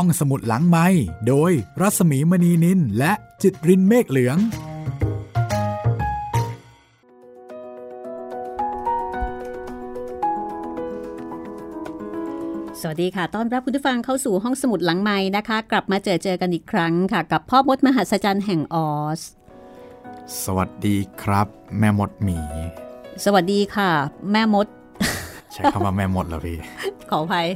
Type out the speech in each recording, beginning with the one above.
ห้องสมุดหลังไม้โดยรัสมีมณีนินและจิตรินเมฆเหลือง สวัสดีค่ะ ต้อนรับคุณผู้ฟังเข้าสู่ห้องสมุดหลังไม้นะคะ กลับมาเจอเจอกันอีกครั้งค่ะ กับพ่อมดมหัศจรรย์แห่งออส สวัสดีครับ แม่มดหมี สวัสดีค่ะ แม่มด ใช้คำว่าแม่มดเหรอพี่ ขออภัย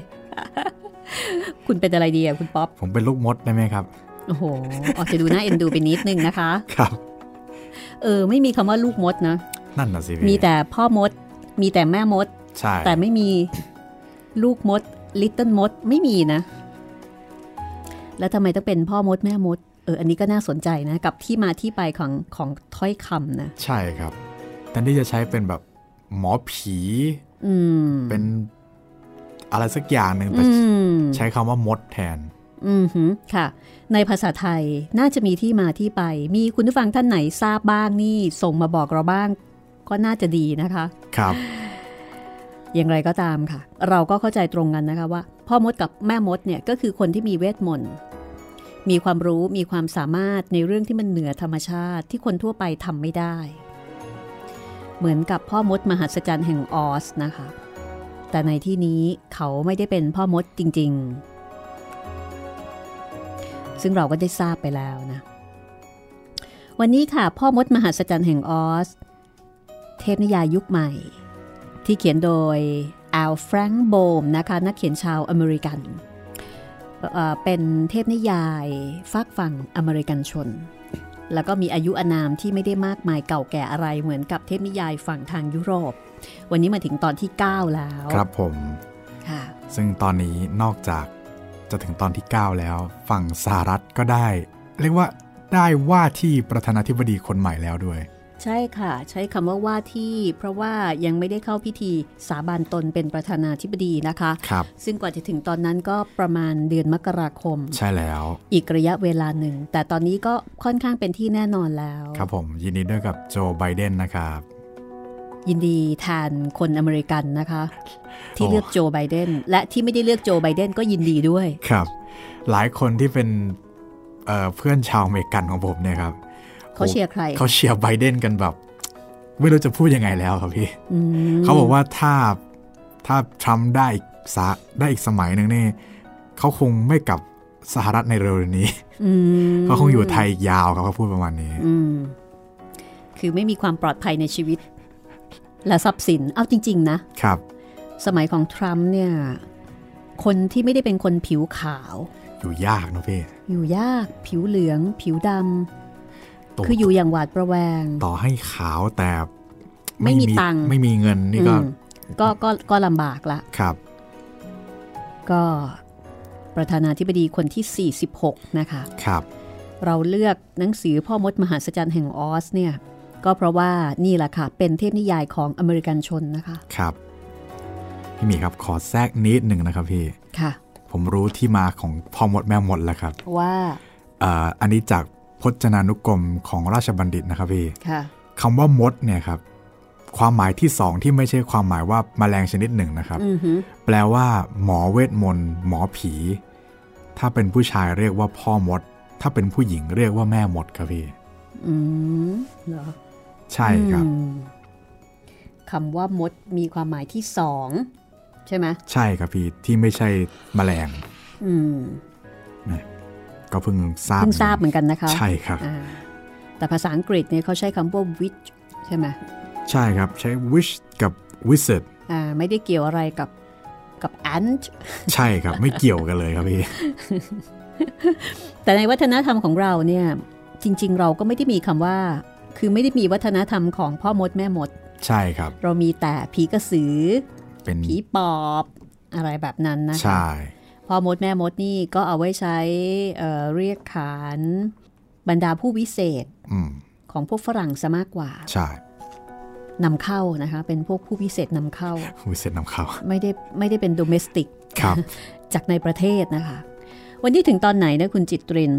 คุณเป็นอะไรดีอะคุณป๊อป ผมเป็นลูกมดได้ไหมครับ โอ้โห ออกจะดูน่าเอ็นดูไปนิดนึงนะคะ ครับ เออ ไม่มีคำว่าลูกมดนะ นั่นน่ะสิพี่มีแต่พ่อมด มีแต่แม่มด ใช่ แต่ไม่มีลูกมด ลิตเติ้ลมด ไม่มีนะ แล้วทำไมต้องเป็นพ่อมดแม่มด เออ อันนี้ก็น่าสนใจนะ กับที่มาที่ไปของของถ้อยคำนะ ใช่ครับแทนที่จะใช้เป็นแบบหมอผี อืม เป็น อะไรสักอย่างหนึ่งแต่อืมใช้คำว่ามดแทน อืมหือค่ะ ในภาษาไทยน่าจะมีที่มาที่ไป มีคุณผู้ฟังท่านไหนทราบบ้างนี่ ส่งมาบอกเราบ้าง ก็น่าจะดีนะคะ ครับ อย่างไรก็ตามค่ะ เราก็เข้าใจตรงกันนะคะว่า พ่อมดกับแม่มดเนี่ยก็คือคนที่มีเวทมนต์มีความรู้มีความสามารถในเรื่องที่มันเหนือธรรมชาติที่คนทั่วไปทำไม่ได้ เหมือนกับพ่อมดมหัศจรรย์แห่งออสนะคะ แต่ในที่นี้เขาไม่ได้เป็นพ่อมดจริง ๆ ซึ่งเราก็ได้ทราบไปแล้วนะ วันนี้ค่ะ พ่อมดมหัศจรรย์แห่งออส เทพนิยายยุคใหม่ ที่เขียนโดยแอลแฟรงค์โบมนะคะ นักเขียนชาวอเมริกันเอ่อเป็นเทพนิยายฝากฝั่งอเมริกันชน แล้วก็มีอายุอานามที่ไม่ได้มากมายเก่าแก่อะไรเหมือนกับเทพนิยายฝั่งทางยุโรป วันนี้มาถึงตอนที่ 9 แล้ว ครับผมค่ะซึ่งตอนนี้นอกจากจะถึงตอนที่ 9 แล้ว ฝั่งสหรัฐก็ได้ เรียกว่าได้ว่าที่ประธานาธิบดีคนใหม่แล้วด้วย ใช่ค่ะ ใช้คำว่าว่าที่ เพราะว่ายังไม่ได้เข้าพิธีสาบานตนเป็นประธานาธิบดีนะคะครับซึ่งกว่าจะถึงตอนนั้นก็ประมาณเดือนมกราคม ใช่แล้ว อีกระยะเวลาหนึ่ง แต่ตอนนี้ก็ค่อนข้างเป็นที่แน่นอนแล้ว ครับผมยินดีด้วยกับโจไบเดนนะครับยินดีแทนคนอเมริกันนะคะ ที่โอ้เลือกโจไบเดนและที่ไม่ได้เลือกโจไบเดนก็ยินดีด้วยครับ หลายคนที่เป็นเอ่อเพื่อนชาวอเมริกันของผมเนี่ยครับ เขาเชียร์ใคร เขาเชียร์ไบเดนกันแบบ ไม่รู้จะพูดยังไงแล้วครับพี่อืมเขาบอกว่าถ้าถ้าทรัมป์ได้อีกสาได้อีกสมัยหนึ่งนี่เขาคงไม่กลับสหรัฐในเร็วๆนี้อืมเขาคงอยู่ไทยอีกยาวครับเขาพูดประมาณนี้อืมคือไม่มีความปลอดภัยในชีวิต และทรัพย์สินเอาจริง ๆ นะครับ สมัยของทรัมป์เนี่ย คนที่ไม่ได้เป็นคนผิวขาว อยู่ยากเนอะพี่อยู่ยาก ผิวเหลือง ผิวดต่ำ คืออยู่อย่างหวาดประแวง ต่อให้ขาวแต่ไม่มีตังค์ไม่มีเงินนี่ก็อืมก็ก็ก็ลำบากละครับ ก็ประธานาธิบดีคนที่ 46 นะคะครับเราเลือกหนังสือพ่อมดมหาศจรรย์แห่งออสเนี่ย ก็เพราะว่านี่แหละค่ะ เป็นเทพนิยายของอเมริกันชนนะคะ ครับ พี่หมีครับขอแทรกนิดหนึ่งนะครับพี่ ค่ะ ผมรู้ที่มาของพ่อมดแม่มดแล้วครับ ว่าเอ่ออันนี้จาก พจนานุกรมของราชบัณฑิตนะครับพี่ค่ะคำว่ามดเนี่ยครับความหมายที่สองที่ไม่ใช่ความหมายว่าแมลงชนิดหนึ่งนะครับอือหือแปลว่า หมอเวทมนต์หมอผี ถ้าเป็นผู้ชายเรียกว่าพ่อมด ถ้าเป็นผู้หญิงเรียกว่าแม่มดครับพี่อืมเหรอใช่ครับอืมคำว่ามดมีความหมายที่สองใช่ไหมใช่ครับพี่ที่ไม่ใช่แมลง อืม ก็เพิ่งทราบเพิ่งทราบเหมือนกันนะคะ ใช่ครับอ่าแต่ภาษาอังกฤษเนี่ยเขาใช้คำว่า witch ใช่ไหมใช่ครับใช้ wish กับ wizard อ่าไม่ได้เกี่ยวอะไรกับกับ ant ใช่ครับไม่เกี่ยวกันเลยครับพี่ แต่ในวัฒนธรรมของเราเนี่ยจริง ๆ เราก็ไม่ได้มีคำว่า คือไม่ได้มีวัฒนธรรมของพ่อมดแม่มด ใช่ครับ เรามีแต่ผีกระสือ เป็นผีปอบอะไรแบบนั้นนะคะใช่ พ่อมดแม่มดนี่ก็เอาไว้ใช้เอ่อเรียกขานบรรดาผู้วิเศษอืมของพวกฝรั่งซะมากกว่า ใช่นำเข้านะคะ เป็นพวกผู้พิเศษนำเข้าวิเศษนำเข้า ไม่ได้ไม่ได้เป็นโดเมสติกครับ จากในประเทศนะคะ วันนี้ถึงตอนไหนนะคุณจิตริน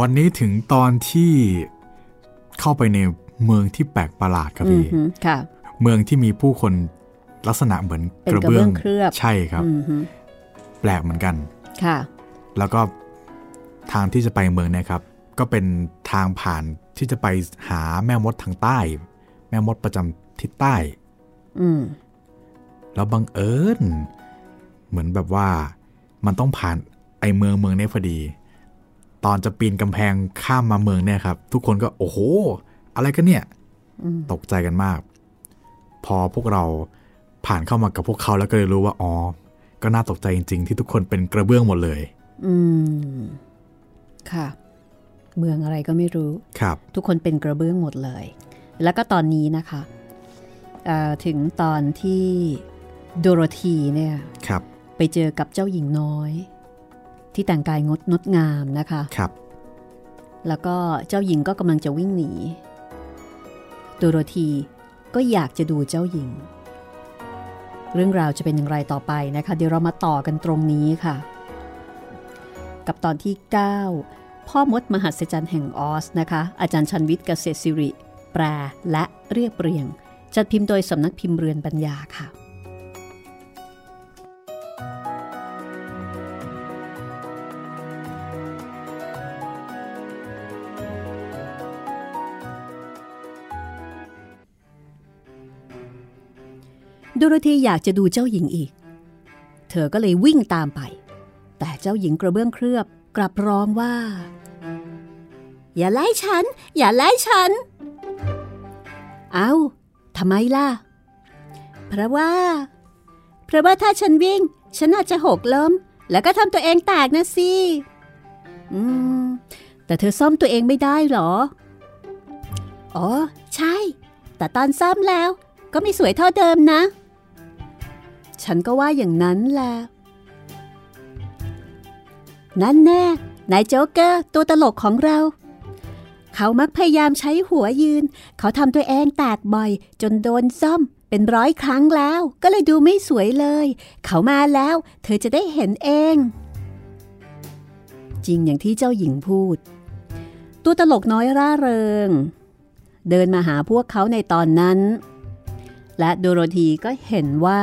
วันนี้ถึงตอนที่เข้าไปในเมืองที่แปลกประหลาดครับอืพี่อหือค่ะ เมืองที่มีผู้คนลักษณะเหมือนเป็นกระเบื้องเคลือบใช่ครับอือหือ แปลกเหมือนกัน ค่ะ แล้วก็ทางที่จะไปเมืองเนี่ยครับ ก็เป็นทางผ่านที่จะไปหาแม่มดทางใต้ แม่มดประจำทิศใต้ อืม แล้วบังเอิญเหมือนแบบว่ามันต้องผ่านไอเมืองเมืองเนี้พอดี ตอนจะปีนกำแพงข้ามมาเมืองเนี่ยครับ ทุกคนก็โอ้โห อะไรกันเนี่ยตกใจกันมาก พอพวกเราผ่านเข้ามากับพวกเขาแล้วก็เลยรู้ว่าอ๋อ ก็น่าตกใจจริง ๆ ที่ทุกคนเป็นกระเบื้องหมดเลย อืม ค่ะ เมืองอะไรก็ไม่รู้ ครับ ทุกคนเป็นกระเบื้องหมดเลย แล้วก็ตอนนี้นะคะเอ่อถึงตอนที่โดโรธีเนี่ย ครับ ไปเจอกับเจ้าหญิงน้อย ที่แต่งกายงดงดงามนะคะ ครับ แล้วก็เจ้าหญิงก็กำลังจะวิ่งหนี โดโรธีก็อยากจะดูเจ้าหญิง เรื่องราวจะเป็นอย่างไรต่อไปนะคะ เดี๋ยวเรามาต่อกันตรงนี้ค่ะ กับตอนที่ 9 พ่อมดมหัศจรรย์แห่งออสนะคะ อาจารย์ชันวิทย์เกษตรศิริ แปลและเรียบเรียง จัดพิมพ์โดยสำนักพิมพ์เรือนปัญญาค่ะ โดโรธีอยากจะดูเจ้าหญิงอีก เธอก็เลยวิ่งตามไป แต่เจ้าหญิงกระเบื้องเคลือบกลับร้องว่า อย่าไล่ฉัน อย่าไล่ฉัน เอ้าทำไมล่ะ เพราะว่า เพราะว่าถ้าฉันวิ่ง ฉันอาจจะหกล้ม แล้วก็ทำตัวเองแตกนะสิ อืม แต่เธอซ่อมตัวเองไม่ได้หรอ อ๋อ ใช่ แต่ตอนซ่อมแล้วก็ไม่สวยเท่าเดิมนะ ฉันก็ว่าอย่างนั้นแหละ นั่นแน่นายโจ๊กเกอร์ตัวตลกของเรา เขามักพยายามใช้หัวยืน เขาทำตัวเองแตกบ่อย จนโดนซ่อม เป็นร้อยครั้งแล้ว ก็เลยดูไม่สวยเลย เขามาแล้ว เธอจะได้เห็นเอง จริงอย่างที่เจ้าหญิงพูด ตัวตลกน้อยร่าเริง เดินมาหาพวกเขาในตอนนั้น และโดโรธีก็เห็นว่า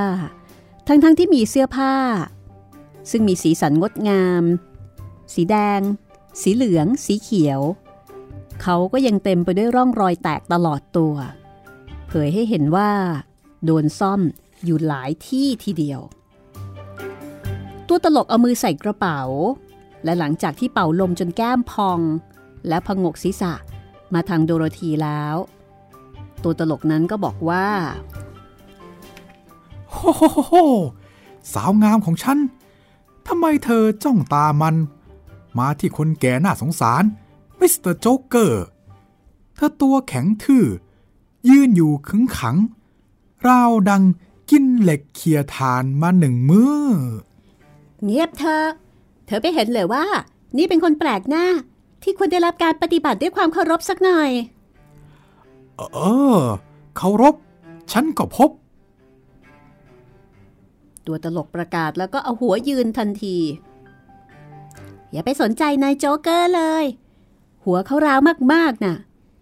ทั้งๆทที่มีเสื้อผ้า ซึ่งมีสีสันงดงาม สีแดง สีเหลือง สีเขียว เขาก็ยังเต็มไปด้วยร่องรอยแตกตลอดตัว เผยให้เห็นว่า โดนซ่อมอยู่หลายที่ทีเดียว ตัวตลกเอามือใส่กระเป๋า และหลังจากที่เป่าลมจนแก้มพอง และผงกศีรษะมาทางโดโรธีแล้ว ตัวตลกนั้นก็บอกว่า โอ้โหโหโหสาวงามของฉันทำไมเธอจ้องตามัน มาที่คนแก่น่าสงสารมิสเตอร์โจ๊กเกอร์เธอตัวแข็งทื่อ ยืนอยู่ขึงขัง ราวดั่งกินเหล็กเขี่ยถ่านมาหนึ่งมื้อ เงียบเธอ เธอไปเห็นเลยว่า นี่เป็นคนแปลกหน้า ที่ควรได้รับการปฏิบัติด้วยความเคารพสักหน่อย เออ เคารพ ฉันก็พบ ตัวตลกประกาศแล้วก็เอาหัวยืนทันที อย่าไปสนใจนายโจ๊กเกอร์เลย หัวเขาราวมากๆน่ะ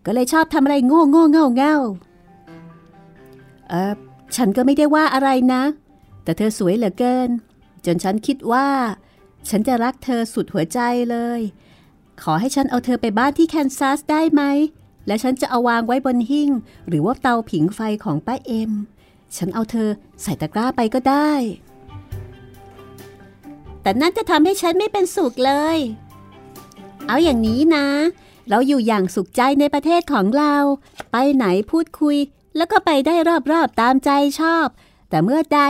ก็เลยชอบทำอะไรโง่โง่เง่าเง่าเออฉันก็ไม่ได้ว่าอะไรนะ แต่เธอสวยเหลือเกิน จนฉันคิดว่า ฉันจะรักเธอสุดหัวใจเลย ขอให้ฉันเอาเธอไปบ้านที่แคนซัสได้ไหม และฉันจะเอาวางไว้บนหิ้ง หรือว่าเตาผิงไฟของป้าเอ็ม ฉันเอาเธอใส่ตะกร้าไปก็ได้ แต่นั่นจะทำให้ฉันไม่เป็นสุขเลย เอาอย่างนี้นะ เราอยู่อย่างสุขใจในประเทศของเรา ไปไหนพูดคุย แล้วก็ไปได้รอบๆตามใจชอบ แต่เมื่อใด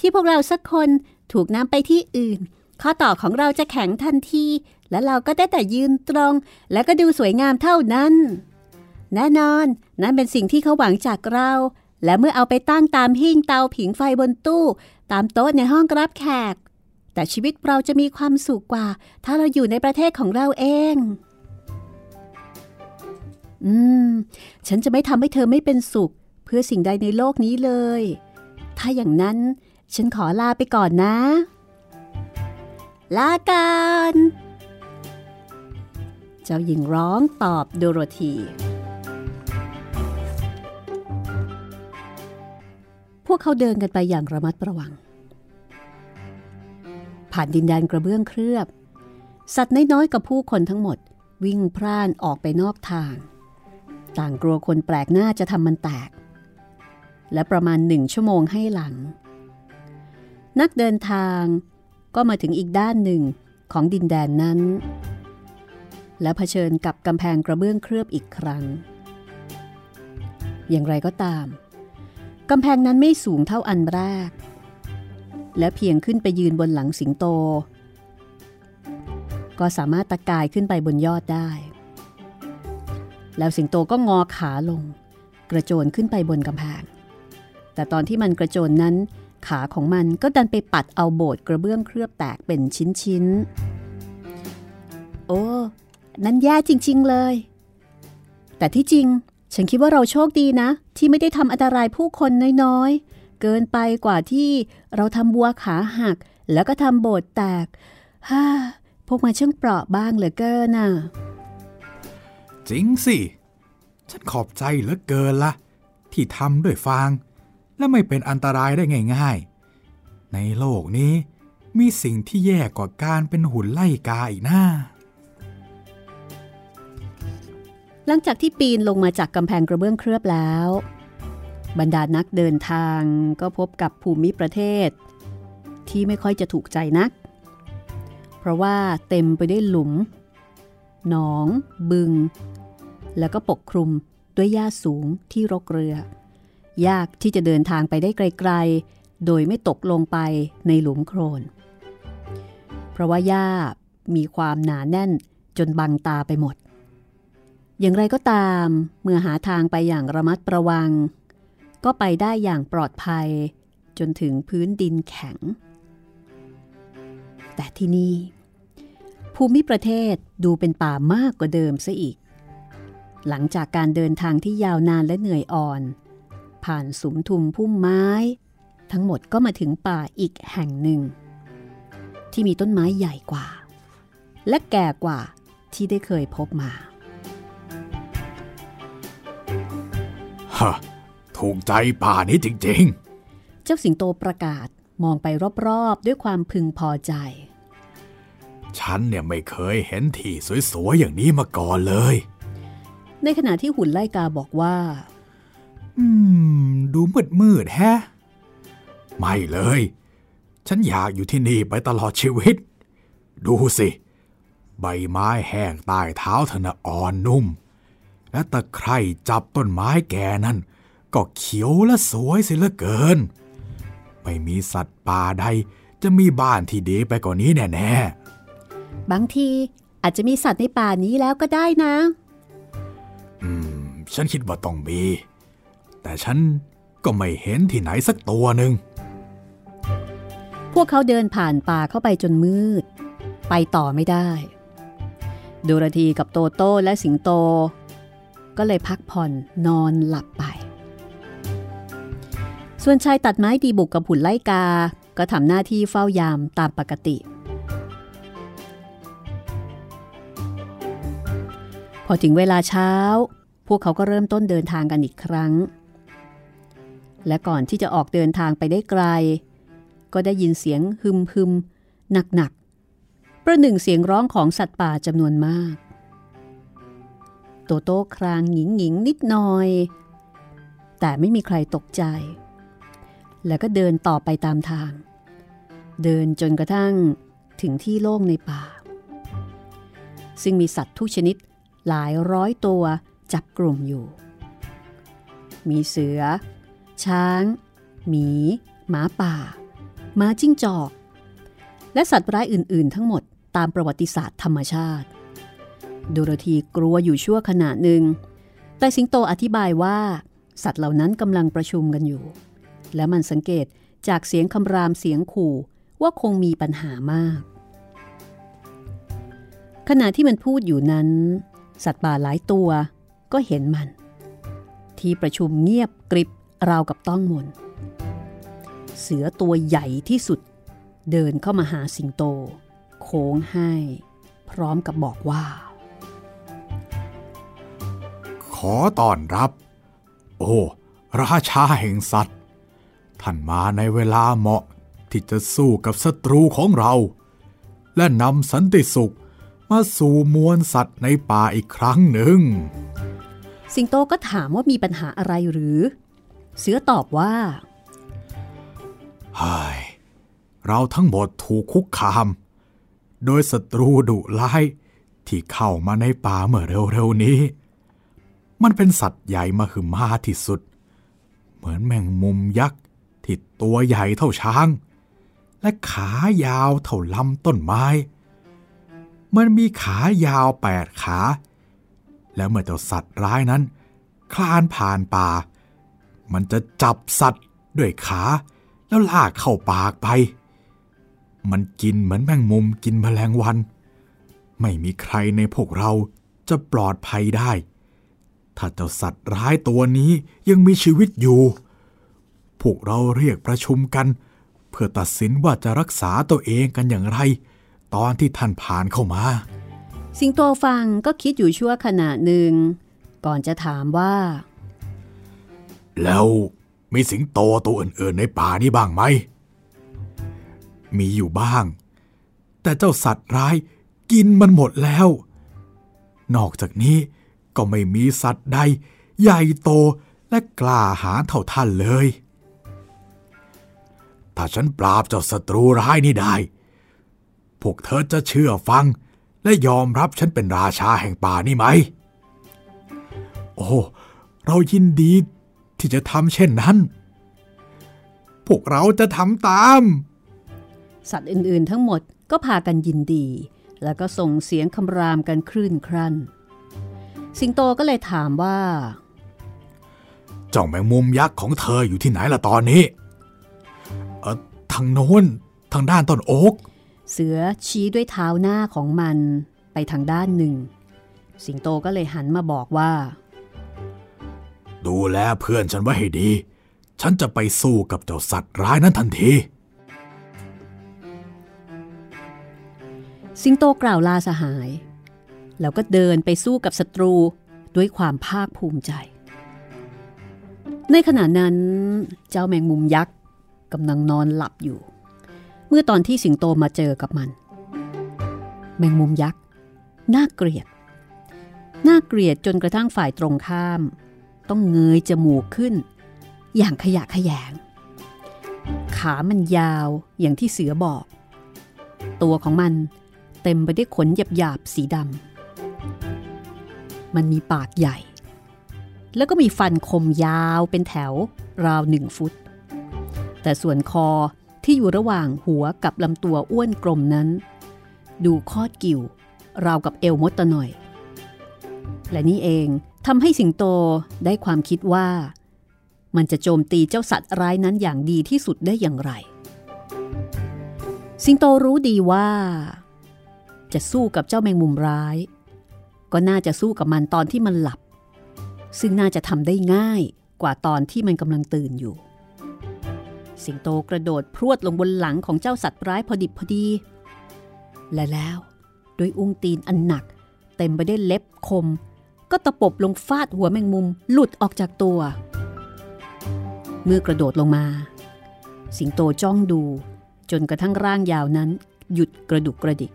ที่พวกเราสักคนถูกนำไปที่อื่น ข้อต่อของเราจะแข็งทันที และเราก็ได้แต่ยืนตรง แล้วก็ดูสวยงามเท่านั้น แน่นอน นั่นเป็นสิ่งที่เขาหวังจากเรา และเมื่อเอาไปตั้งตามหิ้งเตาผิงไฟบนตู้ ตามโต๊ะในห้องรับแขก แต่ชีวิตเราจะมีความสุขกว่า ถ้าเราอยู่ในประเทศของเราเอง อืม ฉันจะไม่ทำให้เธอไม่เป็นสุข เพื่อสิ่งใดในโลกนี้เลย ถ้าอย่างนั้น ฉันขอลาไปก่อนนะ ลากันเจ้าหญิงร้องตอบโดโรธี วกเขาเดินกันไปอย่างระมัดระวัง ผ่านดินแดนกระเบื้องเคลือบ สัตว์น้อยๆกับผู้คนทั้งหมดวิ่งพร่านออกไปนอกทาง ต่างกลัวคนแปลกหน้าจะทำมันแตก และประมาณหนึ่งชั่วโมงให้หลัง นักเดินทางก็มาถึงอีกด้านหนึ่งของดินแดนนั้น และเผชิญกับกำแพงกระเบื้องเคลือบอีกครั้ง อย่างไรก็ตาม กำแพงนั้นไม่สูงเท่าอันแรก และเพียงขึ้นไปยืนบนหลังสิงโต ก็สามารถตะกายขึ้นไปบนยอดได้ แล้วสิงโตก็งอขาลง กระโจนขึ้นไปบนกำแพง แต่ตอนที่มันกระโจนนั้น ขาของมันก็ดันไปปัดเอาโบสถ์กระเบื้องเคลือบแตกเป็นชิ้นๆ โอ้ นั้นแย่จริง ๆเลย แต่ที่จริง ฉันคิดว่าเราโชคดีนะ ที่ไม่ได้ทำอันตรายผู้คนน้อยๆ เกินไปกว่าที่เราทำบัวขาหัก แล้วก็ทำโบสถ์แตกฮ่าพวกมันช่างเปราะบ้างเหลือเกินน่ะ จริงสิ ฉันขอบใจเหลือเกินละ ที่ทำด้วยฟาง และไม่เป็นอันตรายได้ง่ายๆ ในโลกนี้มีสิ่งที่แย่กว่าการเป็นหุ่นไล่กาอีกนะ หลังจากที่ปีนลงมาจากกำแพงกระเบื้องเคลือบแล้ว บรรดานักเดินทางก็พบกับภูมิประเทศ ที่ไม่ค่อยจะถูกใจนัก เพราะว่าเต็มไปด้วยหลุม หนอง บึง แล้วก็ปกคลุมด้วยหญ้าสูงที่รกเรือ ยากที่จะเดินทางไปได้ไกลๆ โดยไม่ตกลงไปในหลุมโคลน เพราะว่าหญ้ามีความหนาแน่นจนบังตาไปหมด อย่างไรก็ตาม เมื่อหาทางไปอย่างระมัดระวัง ก็ไปได้อย่างปลอดภัย จนถึงพื้นดินแข็ง แต่ที่นี่ ภูมิประเทศดูเป็นป่ามากกว่าเดิมซะอีก หลังจากการเดินทางที่ยาวนานและเหนื่อยอ่อน ผ่านสุมทุมพุ่มไม้ ทั้งหมดก็มาถึงป่าอีกแห่งหนึ่ง ที่มีต้นไม้ใหญ่กว่า และแก่กว่าที่ได้เคยพบมา ฮะถูกใจป่านี้จริงๆ เจ้าสิงโตประกาศมองไปรอบๆ ด้วยความพึงพอใจ ฉันเนี่ยไม่เคยเห็นที่สวยๆ อย่างนี้มาก่อนเลย ในขณะที่หุ่นไล่กาบอกว่า อืม ดูมืดมืดแฮะ ไม่เลย ฉันอยากอยู่ที่นี่ไปตลอดชีวิต ดูสิ ใบไม้แห้งใต้เท้าเธอนะอ่อนนุ่ม และตะไคร่จับต้นไม้แก่นั่นก็เขียวและสวยเสียเหลือเกิน ไม่มีสัตว์ป่าใดจะมีบ้านที่ดีไปกว่านี้แน่ๆ บางทีอาจจะมีสัตว์ในป่านี้แล้วก็ได้นะ อืม ฉันคิดว่าต้องมี แต่ฉันก็ไม่เห็นที่ไหนสักตัวหนึ่ง พวกเขาเดินผ่านป่าเข้าไปจนมืด ไปต่อไม่ได้ดูรธีกับโตโต้และสิงโต ก็เลยพักผ่อนนอนหลับไป ส่วนชายตัดไม้ดีบุกกับหุ่นไล่กา ก็ทำหน้าที่เฝ้ายามตามปกติ พอถึงเวลาเช้า พวกเขาก็เริ่มต้นเดินทางกันอีกครั้ง และก่อนที่จะออกเดินทางไปได้ไกล ก็ได้ยินเสียงฮึมฮึมหนักๆประหนึ่งเสียงร้องของสัตว์ป่าจำนวนมาก โตโต้ครางหญิงหญิงนิดหน่อย แต่ไม่มีใครตกใจ แล้วก็เดินต่อไปตามทาง เดินจนกระทั่งถึงที่โล่งในป่า ซึ่งมีสัตว์ทุกชนิดหลายร้อยตัวจับกลุ่มอยู่ มีเสือ ช้าง หมี หมาป่า ม้าจิ้งจอก และสัตว์ร้ายอื่น ๆ ทั้งหมดตามประวัติศาสตร์ธรรมชาติ โดโรธีกลัวอยู่ชั่วขณะหนึ่ง แต่สิงโตอธิบายว่า สัตว์เหล่านั้นกำลังประชุมกันอยู่ และมันสังเกตจากเสียงคำรามเสียงขู่ว่าคงมีปัญหามาก ขณะที่มันพูดอยู่นั้น สัตว์ป่าหลายตัวก็เห็นมัน ที่ประชุมเงียบกริบราวกับต้องมน เสือตัวใหญ่ที่สุด เดินเข้ามาหาสิงโต โค้งให้ พร้อมกับบอกว่า อต้อนรับ โอ้ ราชาแห่งสัตว์ ท่านมาในเวลาเหมาะที่จะสู้กับศัตรูของเรา และนำสันติสุขมาสู่มวลสัตว์ในป่าอีกครั้งหนึ่ง สิงโตก็ถามว่ามีปัญหาอะไรหรือ เสือตอบว่าเฮ้ยเราทั้งหมดถูกคุกคาม โดยศัตรูดุร้ายที่เข้ามาในป่าเมื่อเร็วๆนี้ มันเป็นสัตว์ใหญ่มาหึมาที่สุด เหมือนแมงมุมยักษ์ที่ตัวใหญ่เท่าช้าง และขายาวเท่าลำต้นไม้ มันมีขายาวแปดขา แล้วเมื่อเจ้าสัตว์ร้ายนั้น คลานผ่านป่า มันจะจับสัตว์ด้วยขาแล้วลากเข้าปากไป มันกินเหมือนแมงมุมกินแมลงวัน ไม่มีใครในพวกเราจะปลอดภัยได้ ถ้าเจ้าสัตว์ร้ายตัวนี้ยังมีชีวิตอยู่ พวกเราเรียกประชุมกัน เพื่อตัดสินว่าจะรักษาตัวเองกันอย่างไร ตอนที่ท่านผ่านเข้ามา สิงโตฟังก็คิดอยู่ชั่วขณะหนึ่ง ก่อนจะถามว่า แล้วมีสิงโตตัวอื่นๆในป่านี้บ้างไหม มีอยู่บ้าง แต่เจ้าสัตว์ร้ายกินมันหมดแล้ว นอกจากนี้ ก็ไม่มีสัตว์ใด ใหญ่โตและกล้าหาญเท่าท่านเลย ถ้าฉันปราบเจ้าศัตรูร้ายนี้ได้ พวกเธอจะเชื่อฟัง และยอมรับฉันเป็นราชาแห่งป่านี่ไหม โอ้ เรายินดีที่จะทำเช่นนั้น พวกเราจะทำตาม สัตว์อื่นๆทั้งหมดก็พากันยินดี แล้วก็ส่งเสียงคำรามกันคลื่นครั่น สิงโตก็เลยถามว่า เจ้าแมงมุมยักษ์ของเธออยู่ที่ไหนล่ะตอนนี้ เออทางโน้นทางด้านต้นโอ๊ก เสือชี้ด้วยเท้าหน้าของมันไปทางด้านหนึ่ง สิงโตก็เลยหันมาบอกว่า ดูแลเพื่อนฉันไว้ให้ดี ฉันจะไปสู้กับเจ้าสัตว์ร้ายนั้นทันทีสิงโตกล่าวลาสหาย แล้วก็เดินไปสู้กับศัตรูด้วยความภาคภูมิใจ ในขณะนั้นเจ้าแมงมุมยักษ์กำลังนอนหลับอยู่ เมื่อตอนที่สิงโตมาเจอกับมัน แมงมุมยักษ์น่าเกลียด น่าเกลียดจนกระทั่งฝ่ายตรงข้าม ต้องเงยจมูกขึ้น อย่างขยะแขยง ขามันยาวอย่างที่เสือบอก ตัวของมันเต็มไปด้วยขนหยาบๆสีดำ มันมีปากใหญ่ แล้วก็มีฟันคมยาวเป็นแถวราวหนึ่งฟุต แต่ส่วนคอที่อยู่ระหว่างหัวกับลำตัวอ้วนกลมนั้น ดูคอดกิ่ว ราวกับเอวมดตะหน่อย และนี่เองทำให้สิงโตได้ความคิดว่า มันจะโจมตีเจ้าสัตว์ร้ายนั้นอย่างดีที่สุดได้อย่างไร สิงโตรู้ดีว่า จะสู้กับเจ้าแมงมุมร้าย ก็น่าจะสู้กับมันตอนที่มันหลับ ซึ่งน่าจะทำได้ง่ายกว่าตอนที่มันกำลังตื่นอยู่ สิงโตกระโดดพรวดลงบนหลังของเจ้าสัตว์ร้ายพอดิบพอดี และแล้วโดยอุ้งตีนอันหนัก เต็มไปด้วยเล็บคม ก็ตะปบลงฟาดหัวแมงมุมหลุดออกจากตัว เมื่อกระโดดลงมา สิงโตจ้องดู จนกระทั่งร่างยาวนั้น หยุดกระดุกกระดิก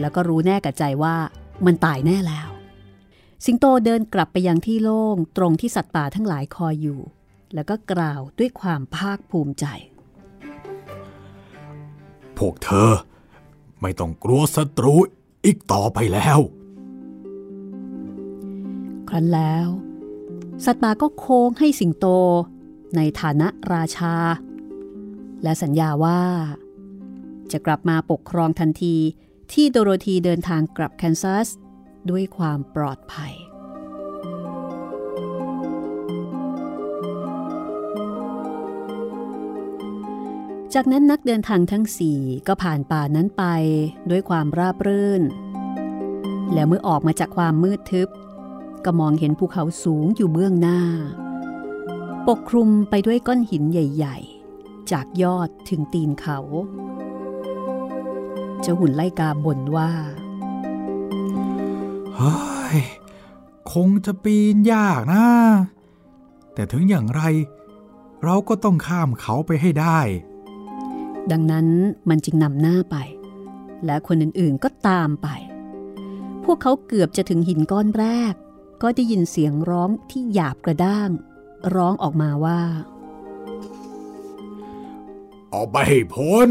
แล้วก็รู้แน่กับใจว่า มันตายแน่แล้ว สิงโตเดินกลับไปยังที่โล่งตรงที่สัตว์ป่าทั้งหลายคอยอยู่ แล้วก็กล่าวด้วยความภาคภูมิใจ พวกเธอ ไม่ต้องกลัวศัตรูอีกต่อไปแล้ว ครั้นแล้ว สัตว์ป่าก็โค้งให้สิงโตในฐานะราชา และสัญญาว่า จะกลับมาปกครองทันที ที่โดโรธีเดินทางกลับแคนซัส ด้วยความปลอดภัย จากนั้นนักเดินทางทั้งสี่ก็ผ่านป่านั้นไปด้วยความราบรื่น แล้วเมื่อออกมาจากความมืดทึบ ก็มองเห็นภูเขาสูงอยู่เบื้องหน้า ปกคลุมไปด้วยก้อนหินใหญ่ ๆ จากยอดถึงตีนเขา เจ้าหุ่นไล่กาบ่นว่าเฮ้ยคงจะปีนยากนะ แต่ถึงอย่างไร เราก็ต้องข้ามเขาไปให้ได้ ดังนั้นมันจึงนำหน้าไป และคนอื่นๆก็ตามไป พวกเขาเกือบจะถึงหินก้อนแรก ก็ได้ยินเสียงร้องที่หยาบกระด้าง ร้องออกมาว่า ออกไปให้พ้น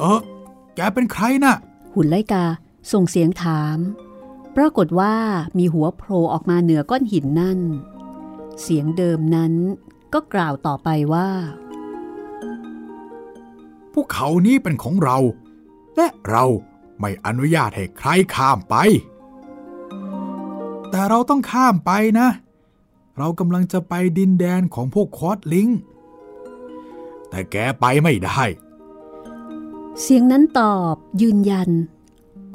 เออ แกเป็นใครนะ่ะ หุ่นไลกาส่งเสียงถาม ปรากฏว่ามีหัวโผล่ออกมาเหนือก้อนหินนั่น เสียงเดิมนั้นก็กล่าวต่อไปว่า พวกเขานี้เป็นของเรา และเราไม่อนุญาตให้ใครข้ามไป แต่เราต้องข้ามไปนะ เรากำลังจะไปดินแดนของพวกคอร์ดลิง แต่แกไปไม่ได้ เสียงนั้นตอบยืนยัน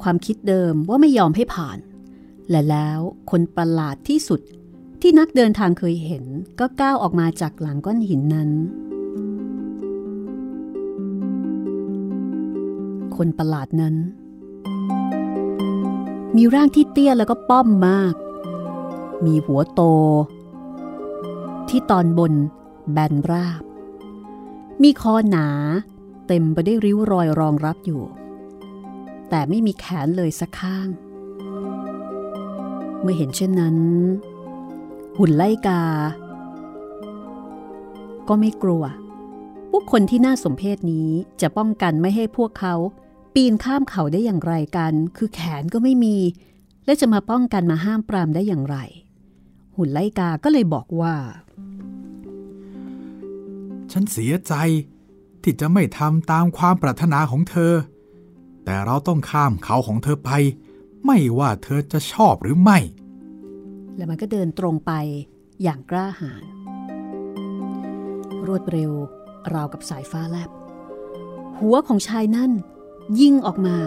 ความคิดเดิมว่าไม่ยอมให้ผ่าน และแล้วคนประหลาดที่สุดที่นักเดินทางเคยเห็นก็ก้าวออกมาจากหลังก้อนหินนั้น คนประหลาดนั้น มีร่างที่เตี้ยแล้วก็ป้อมมาก มีหัวโต ที่ตอนบนแบนราบ มีคอหนา เต็มไปได้วยริ้วรอยรองรับอยู่ แต่ไม่มีแขนเลยสักข้าง เมื่อเห็นเช่นนั้น หุ่นไล่กา ก็ไม่กลัว พวกคนที่น่าสมเพศนี้จะป้องกันไม่ให้พวกเขาปีนข้ามเขาได้อย่างไรกัน คือแขนก็ไม่มี และจะมาป้องกันมาห้ามปรามได้อย่างไร หุ่นไล่กาก็เลยบอกว่า ฉันเสียใจ ที่จะไม่ทำตามความปรารถนาของเธอ แต่เราต้องข้ามเขาของเธอไป ไม่ว่าเธอจะชอบหรือไม่ แล้วมันก็เดินตรงไปอย่างกล้าหาญรวดเร็วราวกับสายฟ้าแลบ หัวของชายนั่นยิงออกมา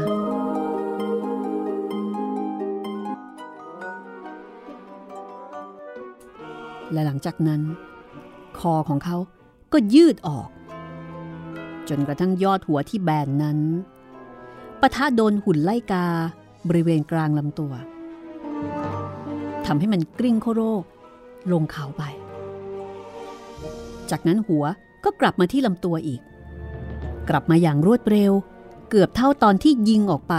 และหลังจากนั้น คอของเขาก็ยืดออก จนกระทั่งยอดหัวที่แบนนั้นปะทะโดนหุ่นไล่กาบริเวณกลางลำตัวทำให้มันกลิ้งโคโรลงเขาไป จากนั้นหัวก็กลับมาที่ลำตัวอีก กลับมาอย่างรวดเร็ว เกือบเท่าตอนที่ยิงออกไป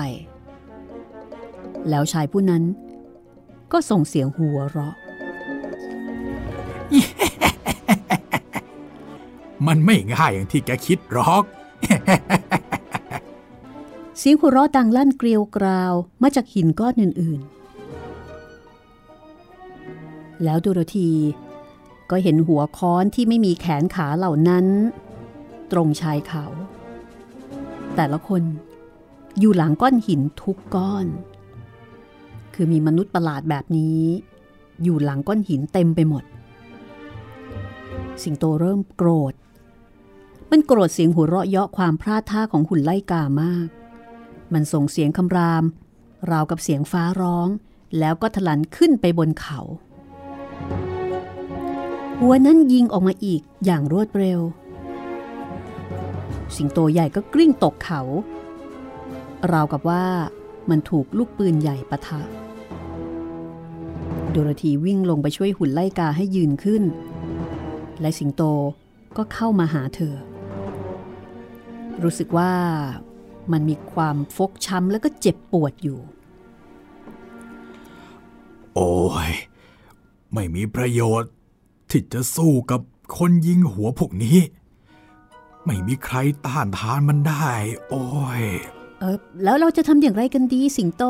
แล้วชายผู้นั้น ก็ส่งเสียงหัวเราะ มันไม่ง่ายอย่างที่แกคิดหรอก เสียงหัวเราะดังลั่นเกลียวกราวมาจากหินก้อนอื่นๆ แล้วดูโรธีก็เห็นหัวค้อนที่ไม่มีแขนขาเหล่านั้น ตรงชายเขา แต่ละคนอยู่หลังก้อนหินทุกก้อน คือมีมนุษย์ประหลาดแบบนี้ อยู่หลังก้อนหินเต็มไปหมด สิงโตเริ่มโกรธ มันโกรธเสียงหัวเราะเยาะความพลาดท่าของหุ่นไล่กามาก มันส่งเสียงคำราม ราวกับเสียงฟ้าร้อง แล้วก็ถลันขึ้นไปบนเขา หัวนั้นยิงออกมาอีกอย่างรวดเร็ว สิงโตใหญ่ก็กลิ้งตกเขา ราวกับว่ามันถูกลูกปืนใหญ่ปะทะ โดโรธีวิ่งลงไปช่วยหุ่นไล่กาให้ยืนขึ้น และสิงโตก็เข้ามาหาเธอ รู้สึกว่ามันมีความฟกช้ำแล้วก็เจ็บปวดอยู่ โอ้ย ไม่มีประโยชน์ ที่จะสู้กับคนยิงหัวพวกนี้ ไม่มีใครต้านทานมันได้ โอ้ย เออแล้วเราจะทำอย่างไรกันดีสิงโต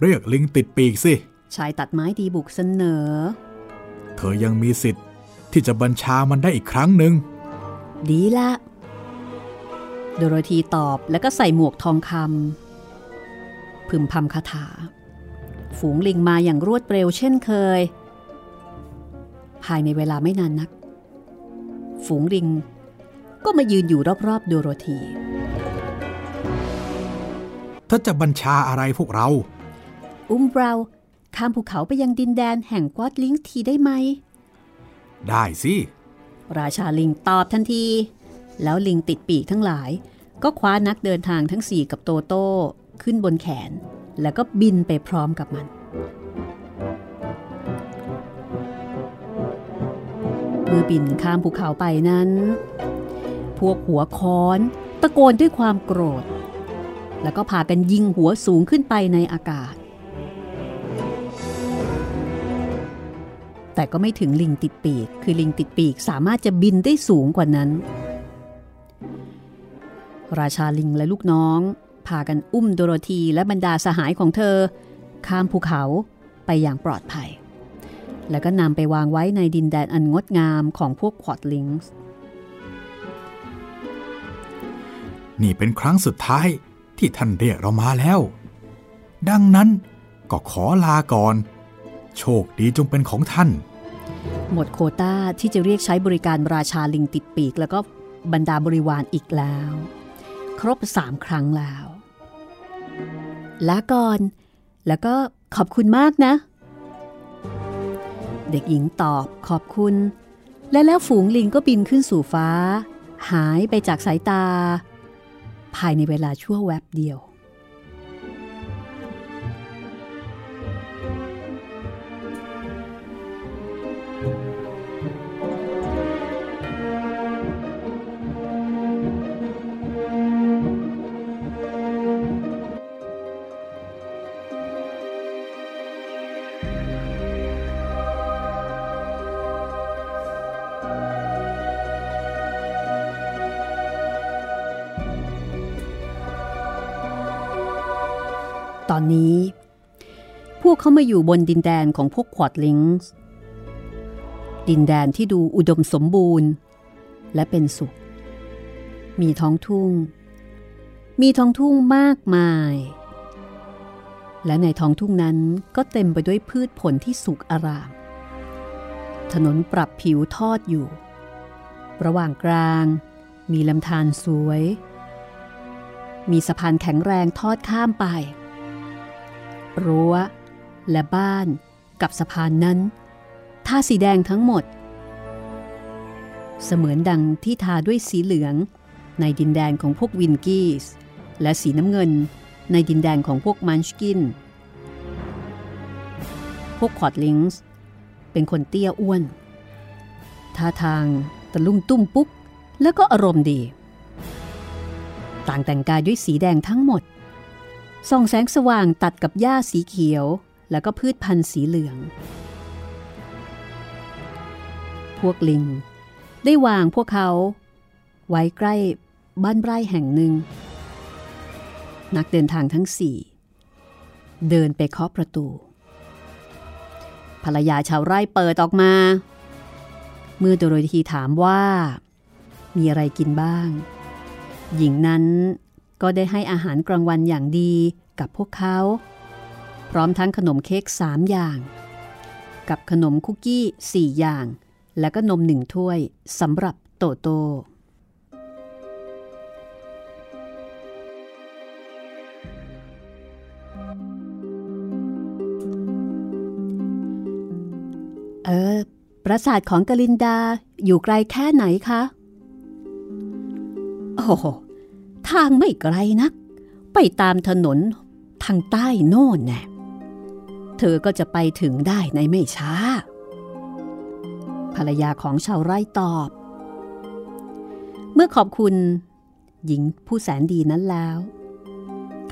เรียกลิงติดปีกสิ ชายตัดไม้ดีบุกเสนอ เธอยังมีสิทธิ์ที่จะบัญชามันได้อีกครั้งหนึ่ง ดีละ โดโรธีตอบแล้วก็ใส่หมวกทองคำพึมพำคาถา ฝูงลิงมาอย่างรวดเร็วเช่นเคย ภายในเวลาไม่นานนัก ฝูงลิงก็มายืนอยู่รอบๆโดโรธีเธอจะบัญชาอะไรพวกเรา อุ้มเราข้ามภูเขาไปยังดินแดนแห่งกวอดลิงทีได้ไหม ได้สิ ราชาลิงตอบทันที แล้วลิงติดปีกทั้งหลาย ก็คว้านักเดินทางทั้งสี่กับโตโต้ขึ้นบนแขน แล้วก็บินไปพร้อมกับมัน เมื่อบินข้ามภูเขาไปนั้นภูวกหัวค้อนตะโกนด้วยความโกรธ แล้วก็พากันยิงหัวสูงขึ้นไปในอากาศ แต่ก็ไม่ถึงลิงติดปีก คือลิงติดปีกสามารถจะบินได้สูงกว่านั้น ราชาลิงและลูกน้อง พากันอุ้มโดโรธีและบรรดาสหายของเธอ ข้ามภูเขาไปอย่างปลอดภัย แล้วก็นำไปวางไว้ในดินแดนอันงดงามของพวกควอดลิงส์นี่เป็นครั้งสุดท้ายที่ท่านเรียกเรามาแล้ว ดังนั้นก็ขอลาก่อน โชคดีจงเป็นของท่าน หมดโคต้าที่จะเรียกใช้บริการราชาลิงติดปีก แล้วก็บรรดาบริวารอีกแล้ว ครบสามครั้งแล้วลาก่อน แล้วก็ขอบคุณมากนะ เด็กหญิงตอบขอบคุณ และแล้วฝูงลิงก็บินขึ้นสู่ฟ้า หายไปจากสายตา ภายในเวลาชั่วแวบเดียว เขามาอยู่บนดินแดนของพวกควอดลิงส์ดินแดนที่ดูอุดมสมบูรณ์ และเป็นสุข มีท้องทุ่ง มีท้องทุ่งมากมาย และในท้องทุ่งนั้นก็เต็มไปด้วยพืชผลที่สุกอาราม ถนนปรับผิวทอดอยู่ ระหว่างกลางมีลำธารสวย มีสะพานแข็งแรงทอดข้ามไป รั้ว และบ้านกับสะพานนั้นทาสีแดงทั้งหมด เสมือนดังที่ทาด้วยสีเหลือง ในดินแดนของพวกวินกี้สและสีน้ำเงินในดินแดนของพวกมันชกิน พวกคอดลิงส์เป็นคนเตี้ยอ้วน ท่าทางตะลุ่มตุ้มปุ๊ก แล้วก็อารมณ์ดี ต่างแต่งกายด้วยสีแดงทั้งหมด ส่องแสงสว่างตัดกับหญ้าสีเขียว แล้วก็พืชพันธุ์สีเหลือง พวกลิง ได้วางพวกเขา ไว้ใกล้บ้านไร่แห่งหนึ่ง นักเดินทางทั้งสี่ เดินไปเคาะประตู ภรรยาชาวไร่เปิดออกมา เมื่อโดโรธีถามว่า มีอะไรกินบ้าง หญิงนั้นก็ได้ให้อาหารกลางวันอย่างดีกับพวกเขา พร้อมทั้งขนมเค้กสามอย่าง กับขนมคุกกี้สี่อย่าง และก็นมหนึ่งถ้วยสำหรับโตโต เออ ปราสาทของกลินดาอยู่ไกลแค่ไหนคะ โอ้ทางไม่ไกลนัก ไปตามถนนทางใต้โน่นแน่ ธอก็จะไปถึงได้ในไม่ช้า ภรรยาของชาวไร่ตอบ เมื่อขอบคุณ หญิงผู้แสนดีนั้นแล้ว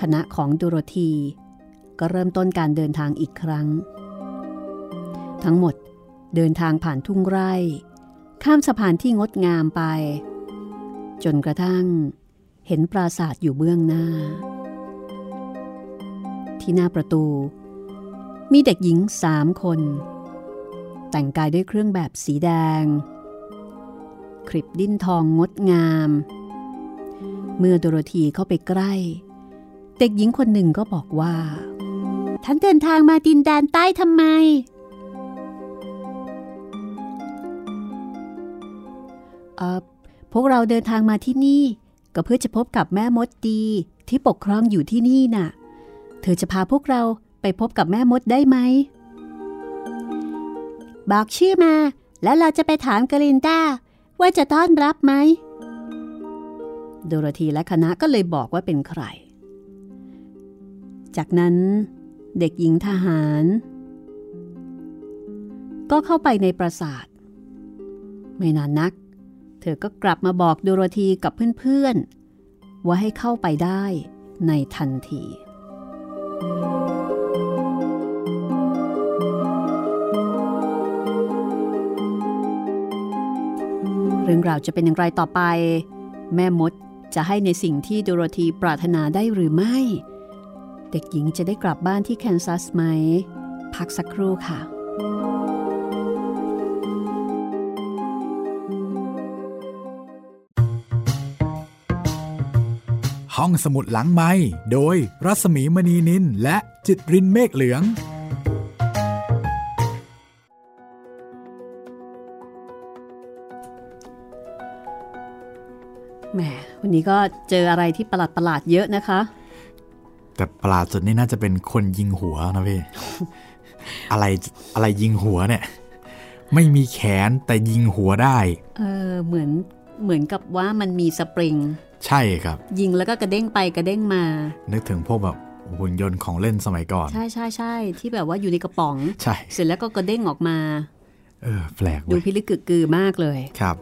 คณะของดูโรธีก็เริ่มต้นการเดินทางอีกครั้ง ทั้งหมดเดินทางผ่านทุ่งไร่ ข้ามสะพานที่งดงามไป จนกระทั่งเห็นปราสาทอยู่เบื้องหน้า ที่หน้าประตู มีเด็กหญิงสามคน แต่งกายด้วยเครื่องแบบสีแดงคลิปดิ้นทองงดงาม เมื่อโดโรธีเข้าไปใกล้ เด็กหญิงคนหนึ่งก็บอกว่า ท่านเดินทางมาดินแดนใต้ทำไม เออพวกเราเดินทางมาที่นี่ ก็เพื่อจะพบกับแม่มดดีที่ปกครองอยู่ที่นี่น่ะ เธอจะพาพวกเรา ไปพบกับแม่มดได้ไหม บอกชื่อมา แล้วเราจะไปถามกลินดาว่าจะต้อนรับไหม โดโรธีและคณะก็เลยบอกว่าเป็นใคร จากนั้นเด็กหญิงทหาร ก็เข้าไปในปราสาท ไม่นานนัก เธอก็กลับมาบอกโดโรธีกับเพื่อนๆ ว่าให้เข้าไปได้ในทันที เรื่องราวจะเป็นอย่างไรต่อไป แม่มดจะให้ในสิ่งที่โดโรธีปรารถนาได้หรือไม่ เด็กหญิงจะได้กลับบ้านที่แคนซัสไหม พักสักครู่ค่ะห้องสมุดหลังไม้โดยรัสมีมณีนินและจิตรินเมฆเหลือง นนี้ก็เจออะไรที่ประหลาดประหลาดๆเยอะนะคะ แต่ประหลาดสุดนี่น่าจะเป็นคนยิงหัวนะพี่อะไรอะไรยิงหัวเนี่ย ไม่มีแขนแต่ยิงหัวได้ เออเหมือนเหมือนกับว่ามันมีสปริง ใช่ครับ ยิงแล้วก็กระเด้งไปกระเด้งมา นึกถึงพวกแบบหุ่นยนต์ของเล่นสมัยก่อน ใช่ใช่ใช่ที่แบบว่าอยู่ในกระป๋อง ใช่ เสร็จแล้วก็กระเด้งออกมา เออ แปลกดูเว้ยพิลึกกึกกือมากเลย ครับ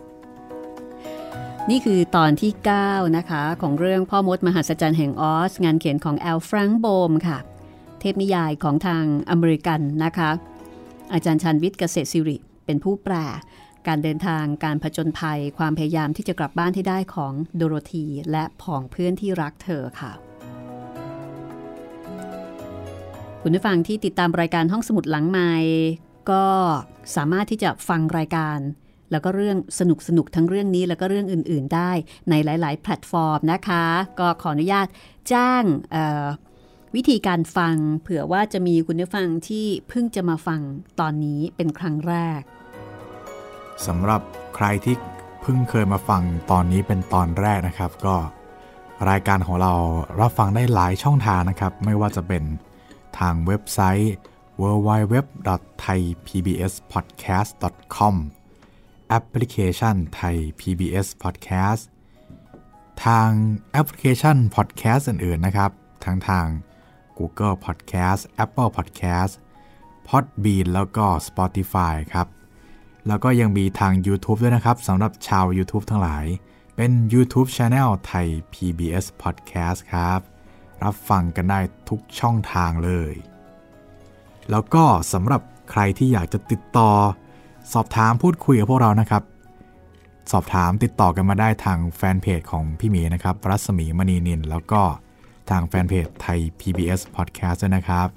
นี่คือตอนที่ 9 นะคะ ของเรื่องพ่อมดมหัศจรรย์แห่งออส งานเขียนของแอลฟรังโบมค่ะ เทพนิยายของทางอเมริกันนะคะ อาจารย์ชันวิทย์เกษตรสิริ เป็นผู้แปลการเดินทางการผจญภัย ความพยายามที่จะกลับบ้านที่ได้ของโดโรธีและผองเพื่อนที่รักเธอค่ะ คุณผู้ฟังที่ติดตามรายการห้องสมุดหลังไม้ก็สามารถที่จะฟังรายการ แล้วก็เรื่องสนุกสนุกๆทั้งเรื่องนี้แล้วก็เรื่องอื่น ๆ ได้ในหลาย ๆ แพลตฟอร์มนะคะ ก็ขออนุญาตจ้างวิธีการฟังเผื่อว่าจะมีคุณผู้ฟังที่เพิ่งจะมาฟังตอนนี้เป็นครั้งแรกสำหรับใครที่เพิ่งเคยมาฟังตอนนี้เป็นตอนแรกนะครับ ก็รายการของเรารับฟังได้หลายช่องทางนะครับ ไม่ว่าจะเป็นทางเว็บไซต์ www.thaipbspodcast.com แอปพลิเคชัน Thai PBS Podcast ทางแอปพลิเคชัน Podcast อื่น ๆ นะครับ ทั้งทาง Google Podcast Apple Podcast Podbean แล้วก็ Spotify ครับ แล้วก็ยังมีทาง YouTube ด้วยนะครับสำหรับชาว YouTube ทั้งหลาย เป็น YouTube Channel ไทย PBS Podcast ครับ รับฟังกันได้ทุกช่องทางเลย แล้วก็สำหรับใครที่อยากจะติดต่อ สอบถามพูดคุยกับพวกเรานะครับ สอบถามติดต่อกันมาได้ทางแฟนเพจของพี่หมีนะครับ รัศมีมณีนิน แล้วก็ทางแฟนเพจไทย PBS Podcast ด้วยนะครับ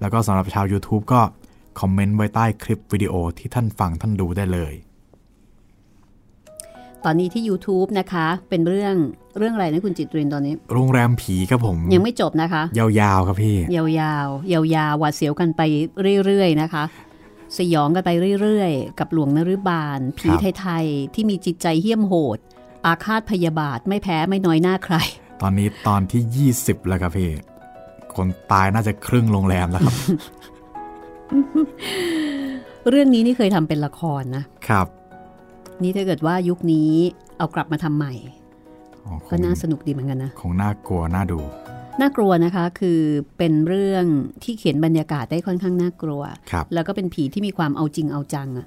แล้วก็สำหรับชาว YouTube ก็คอมเมนต์ไว้ใต้คลิปวิดีโอที่ท่านฟังท่านดูได้เลย ตอนนี้ที่ YouTube นะคะ เป็นเรื่องเรื่องอะไรนะคุณจิตรินตอนนี้ โรงแรมผีครับผม ยังไม่จบนะคะ ยาวๆครับพี่ ยาวๆยาวๆหวาดเสียวกันไปเรื่อยๆนะคะ สยองกันไปเรื่อยๆ กับหลวงนฤบาล ผีครับไทยๆ ที่มีจิตใจเหี้ยมโหด อาฆาตพยาบาทไม่แพ้ไม่น้อยหน้าใคร ตอนนี้ตอนที่ 20 แล้วครับพี่ คนตายน่าจะครึ่งโรงแรมแล้วครับ เรื่องนี้นี่เคยทำเป็นละครนะครับ นี่ถ้าเกิดว่ายุคนี้เอากลับมาทำใหม่อ๋อคก็งน่าสนุกดีเหมือนกันนะ คงน่ากลัวน่าดู น่ากลัวนะคะคือเป็นเรื่องที่เขียนบรรยากาศได้ค่อนข้างน่ากลัวครับแล้วก็เป็นผีที่มีความเอาจริงเอาจังอะ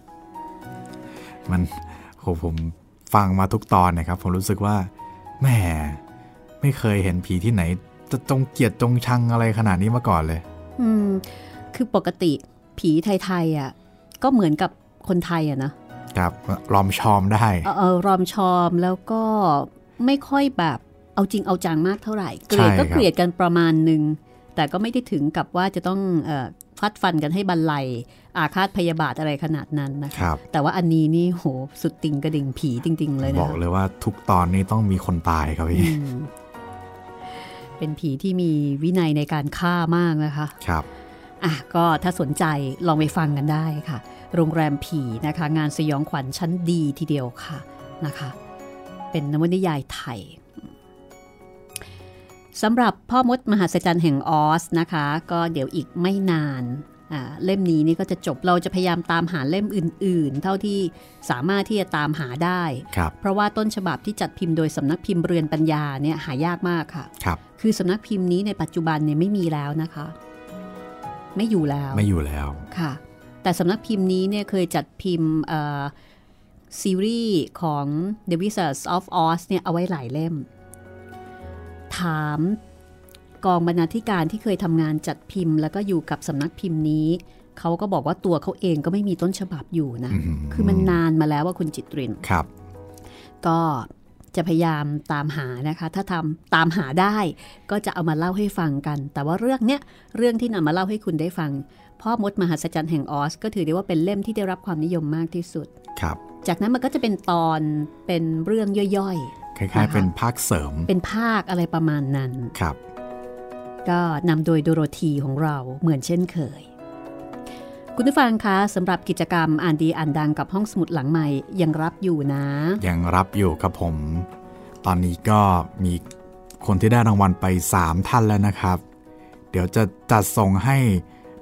มันโหผมฟังมาทุกตอนนะครับ ผมรู้สึกว่าแหมไม่เคยเห็นผีที่ไหน จะจงเกลียดจงชังอะไรขนาดนี้มาก่อนเลย อืม คือปกติผีไทยๆอะ ก็เหมือนกับคนไทยอะนะครับรอมชอมได้เออเออรอมชอมแล้วก็ไม่ค่อยแบบ เอาจริงเอาจังมากเท่าไหร่เกลียดใช่ก็ครับเกลียดกันประมาณหนึ่งแต่ก็ไม่ได้ถึงกับว่าจะต้องเอ่อฟัดฟันกันให้บันไลอาฆาตพยาบาทอะไรขนาดนั้นนะคคะรับแต่ว่าอันนี้นี่โหสุดติงกระดิ่งผีจริง ๆ เลยนะบอกเลยว่าทุกตอนนี้ต้องมีคนตายครับพี่อืมเป็นผีที่มีวินัยในการฆ่ามากนะคะ ครับอะก็ถ้าสนใจลองไปฟังกันได้ค่ะ โรงแรมผีนะคะ งานสยองขวัญชั้นดีทีเดียวค่ะนะคะ เป็นนวนิยายไทย สำหรับพ่อมดมหัศจรรย์แห่งออสนะคะ ก็เดี๋ยวอีกไม่นานอ่าเล่มนี้นี่ก็จะจบเราจะพยายามตามหาเล่มอื่น ๆ เท่าที่สามารถที่จะตามหาได้ครับเพราะว่าต้นฉบับที่จัดพิมพ์โดยสำนักพิมพ์เรือนปัญญาเนี่ยหายากมากค่ะครับคือสำนักพิมพ์นี้ในปัจจุบันเนี่ยไม่มีแล้วนะคะ ไม่อยู่แล้วไม่อยู่แล้วค่ะ แต่สำนักพิมพ์นี้เนี่ยเคยจัดพิมพ์เอ่อซีรีส์ของ The Wizards of Oz เนี่ยเอาไว้หลายเล่ม ถาม กองบรรณาธิการที่เคยทำงานจัดพิมพ์ แล้วก็อยู่กับสำนักพิมพ์นี้ เขาก็บอกว่าตัวเขาเองก็ไม่มีต้นฉบับอยู่นะ คือมันนานมาแล้วว่าคุณจิตรินครับ ก็จะพยายามตามหานะคะ ถ้าทำตามหาได้ก็จะเอามาเล่าให้ฟังกัน แต่ว่าเรื่องเนี้ยเรื่องที่นำมาเล่าให้คุณได้ฟัง พ่อมดมหัศจรรย์แห่งออส ก็ถือได้ว่าเป็นเล่มที่ได้รับความนิยมมากที่สุด ครับ จากนั้นมันก็จะเป็นตอนเป็นเรื่องย่อย คล้าย ๆ เป็นภาคเสริมๆเป็นภาคอะไรประมาณนั้น ครับ ก็นำโดยโดโรธีของเราเหมือนเช่นเคย คุณผู้ฟังคะสำหรับกิจกรรมอ่านดีอ่านดังกับห้องสมุดหลังใหม่ยังรับอยู่นะ ยังรับอยู่ครับผม ตอนนี้ก็มีคนที่ได้รางวัลไป 3 ท่านแล้วนะครับ เดี๋ยวจะจัดส่งให้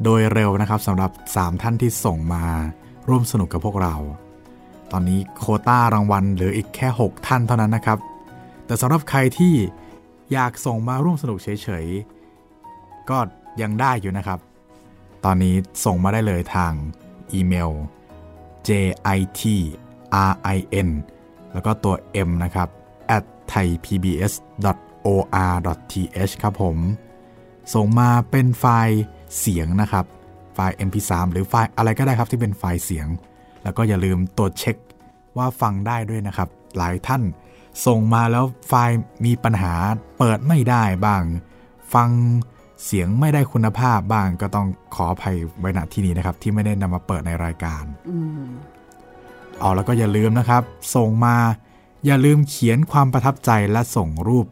โดยเร็วนะครับสำหรับ 3 ท่านที่ส่งมาร่วมสนุกกับพวกเรา ตอนนี้โคต้ารางวัลเหลืออีกแค่ 6 ท่านเท่านั้นนะครับ แต่สำหรับใครที่อยากส่งมาร่วมสนุกเฉยๆ ก็ยังได้อยู่นะครับ ตอนนี้ส่งมาได้เลยทางอีเมล jitrin แล้วก็ตัว m นะครับ at thaipbs.or.th ครับผม ส่งมาเป็นไฟล์เสียงนะครับ ไฟล์ mp3 หรือไฟล์อะไรก็ได้ครับที่เป็นไฟล์เสียง แล้วก็อย่าลืมตรวจเช็คว่าฟังได้ด้วยนะครับ หลายท่านส่งมาแล้วไฟล์มีปัญหาเปิดไม่ได้บ้าง ฟังเสียงไม่ได้คุณภาพบ้างก็ต้องขออภัยไว้ณที่นี้นะครับ ที่ไม่ได้นำมาเปิดในรายการอืมอ๋อแล้วก็อย่าลืมนะครับ ส่งมาอย่าลืมเขียนความประทับใจและส่งรูป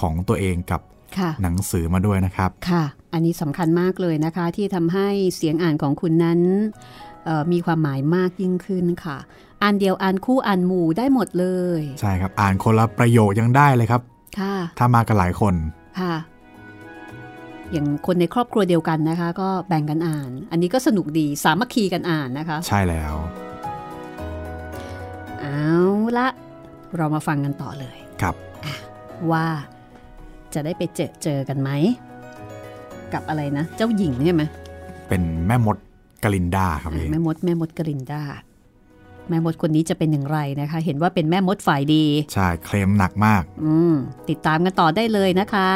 ของตัวเองกับค่ะหนังสือมาด้วยนะครับ ค่ะ อันนี้สำคัญมากเลยนะคะ ที่ทำให้เสียงอ่านของคุณนั้นเอ่อ มีความหมายมากยิ่งขึ้นค่ะ อ่านเดียวอ่านคู่อ่านหมู่ได้หมดเลย ใช่ครับอ่านคนละประโยคยังได้เลยครับค่ะถ้ามากันหลายคนค่ะ อย่างคนในครอบครัวเดียวกันนะคะ ก็แบ่งกันอ่าน อันนี้ก็สนุกดีสามัคคีกันอ่านนะคะ ใช่แล้ว เอาละเรามาฟังกันต่อเลยครับว่าจะได้ไปเจอเจอกันไหม กับอะไรนะ เจ้าหญิงใช่ไหมเป็นแม่มด กลินดาครับพี่แม่มดแม่มดกรินดาแม่มดคนนี้จะเป็นอย่างไรนะคะ เห็นว่าเป็นแม่มดฝ่ายดี ใช่เคลมหนักมาก อืมติดตามกันต่อได้เลยนะคะ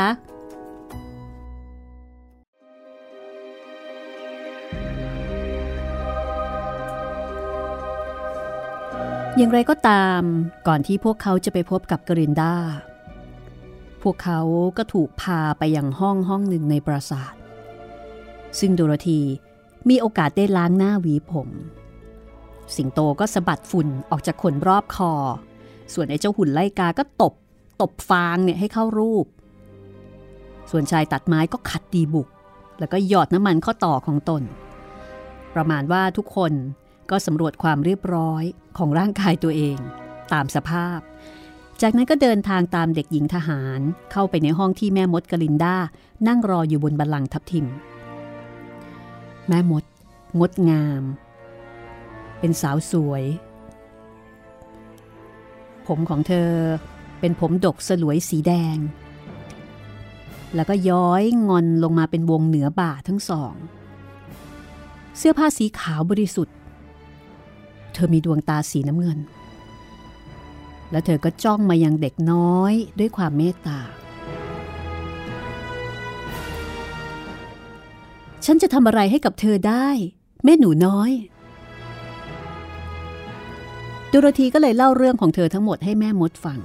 อย่างไรก็ตามก่อนที่พวกเขาจะไปพบกับกรินดาพวกเขาก็ถูกพาไปยังห้องห้องหนึ่งในปราสาท ซึ่งโดโรธี มีโอกาสได้ล้างหน้าหวีผม สิงโตก็สะบัดฝุ่นออกจากขนรอบคอ ส่วนไอ้เจ้าหุ่นไล่กาก็ตบ ตบฟางเนี่ยให้เข้ารูป ส่วนชายตัดไม้ก็ขัดดีบุก แล้วก็หยอดน้ำมันข้อต่อของตน ประมาณว่าทุกคนก็สำรวจความเรียบร้อยของร่างกายตัวเอง ตามสภาพ จากนั้นก็เดินทางตามเด็กหญิงทหารเข้าไปในห้องที่แม่มดกลินดานั่งรออยู่บนบัลลังก์ทับทิม แม่มด งดงาม เป็นสาวสวย ผมของเธอเป็นผมดกสลวยสีแดง แล้วก็ย้อยงอนลงมาเป็นวงเหนือบ่าทั้งสอง เสื้อผ้าสีขาวบริสุทธิ์ เธอมีดวงตาสีน้ำเงิน แล้วเธอก็จ้องมายังเด็กน้อยด้วยความเมตตา ฉันจะทำอะไรให้กับเธอได้ แม่หนูน้อยดุรธีก็เลยเล่าเรื่องของเธอทั้งหมดให้แม่มดฟัง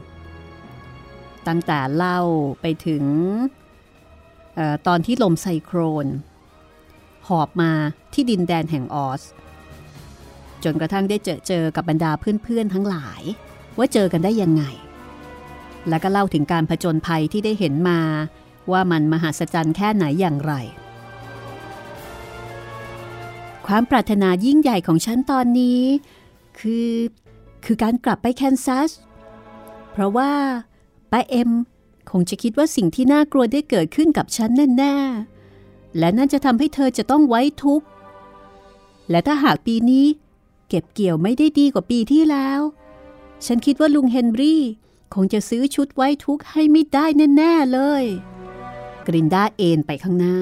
ตั้งแต่เล่าไปถึงออตอนที่ลมไซโครน หอบมาที่ดินแดนแห่งออส จนกระทั่งได้เจอเจอกับบรรดาเพื่อนๆทั้งหลาย ว่าเจอกันได้ยังไง แล้วก็เล่าถึงการผจญภัยที่ได้เห็นมาว่ามันมหัศจรรย์แค่ไหนอย่างไร ความปรารถนายิ่งใหญ่ของฉันตอนนี้ คือ คือการกลับไปแคนซัส เพราะว่าป้าเอ็มคงจะคิดว่าสิ่งที่น่ากลัวได้เกิดขึ้นกับฉันแน่ๆ และนั่นจะทำให้เธอจะต้องไว้ทุกข์ และถ้าหากปีนี้ เก็บเกี่ยวไม่ได้ดีกว่าปีที่แล้ว ฉันคิดว่าลุงเฮนรี่คงจะซื้อชุดไว้ทุกข์ให้ไม่ได้แน่ๆเลย กรินดาเอนไปข้างหน้า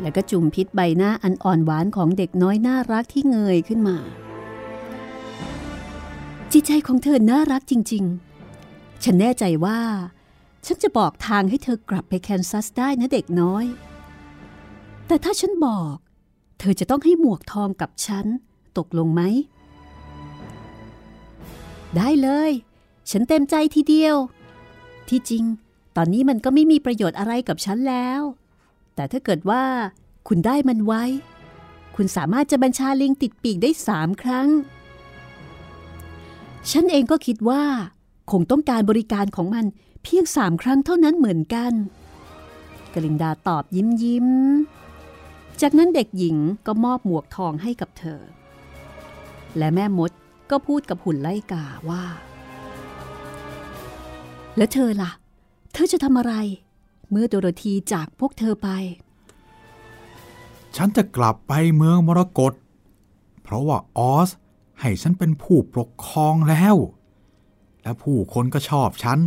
แล้วก็จุ่มพิษใบหน้าอันอ่อนหวานของเด็กน้อยน่ารักที่เงยขึ้นมา จิตใจของเธอน่ารักจริง ๆ ฉันแน่ใจว่า ฉันจะบอกทางให้เธอกลับไปแคนซัสได้นะเด็กน้อย แต่ถ้าฉันบอก เธอจะต้องให้หมวกทองกับฉัน ตกลงไหม ได้เลย ฉันเต็มใจทีเดียว ที่จริง ตอนนี้มันก็ไม่มีประโยชน์อะไรกับฉันแล้ว แต่ถ้าเกิดว่าคุณได้มันไว้ คุณสามารถจะบัญชาลิงติดปีกได้สามครั้ง ฉันเองก็คิดว่า คงต้องการบริการของมันเพียงสามครั้งเท่านั้นเหมือนกันกลินดาตอบยิ้มยิ้ม จากนั้นเด็กหญิงก็มอบหมวกทองให้กับเธอ และแม่มดก็พูดกับหุ่นไล่กาว่า แล้วเธอล่ะ เธอจะทำอะไร เมื่อโดโรธีจากพวกเธอไป ฉันจะกลับไปเมืองมรกต เพราะว่าออสให้ฉันเป็นผู้ปกครองแล้ว และผู้คนก็ชอบฉัน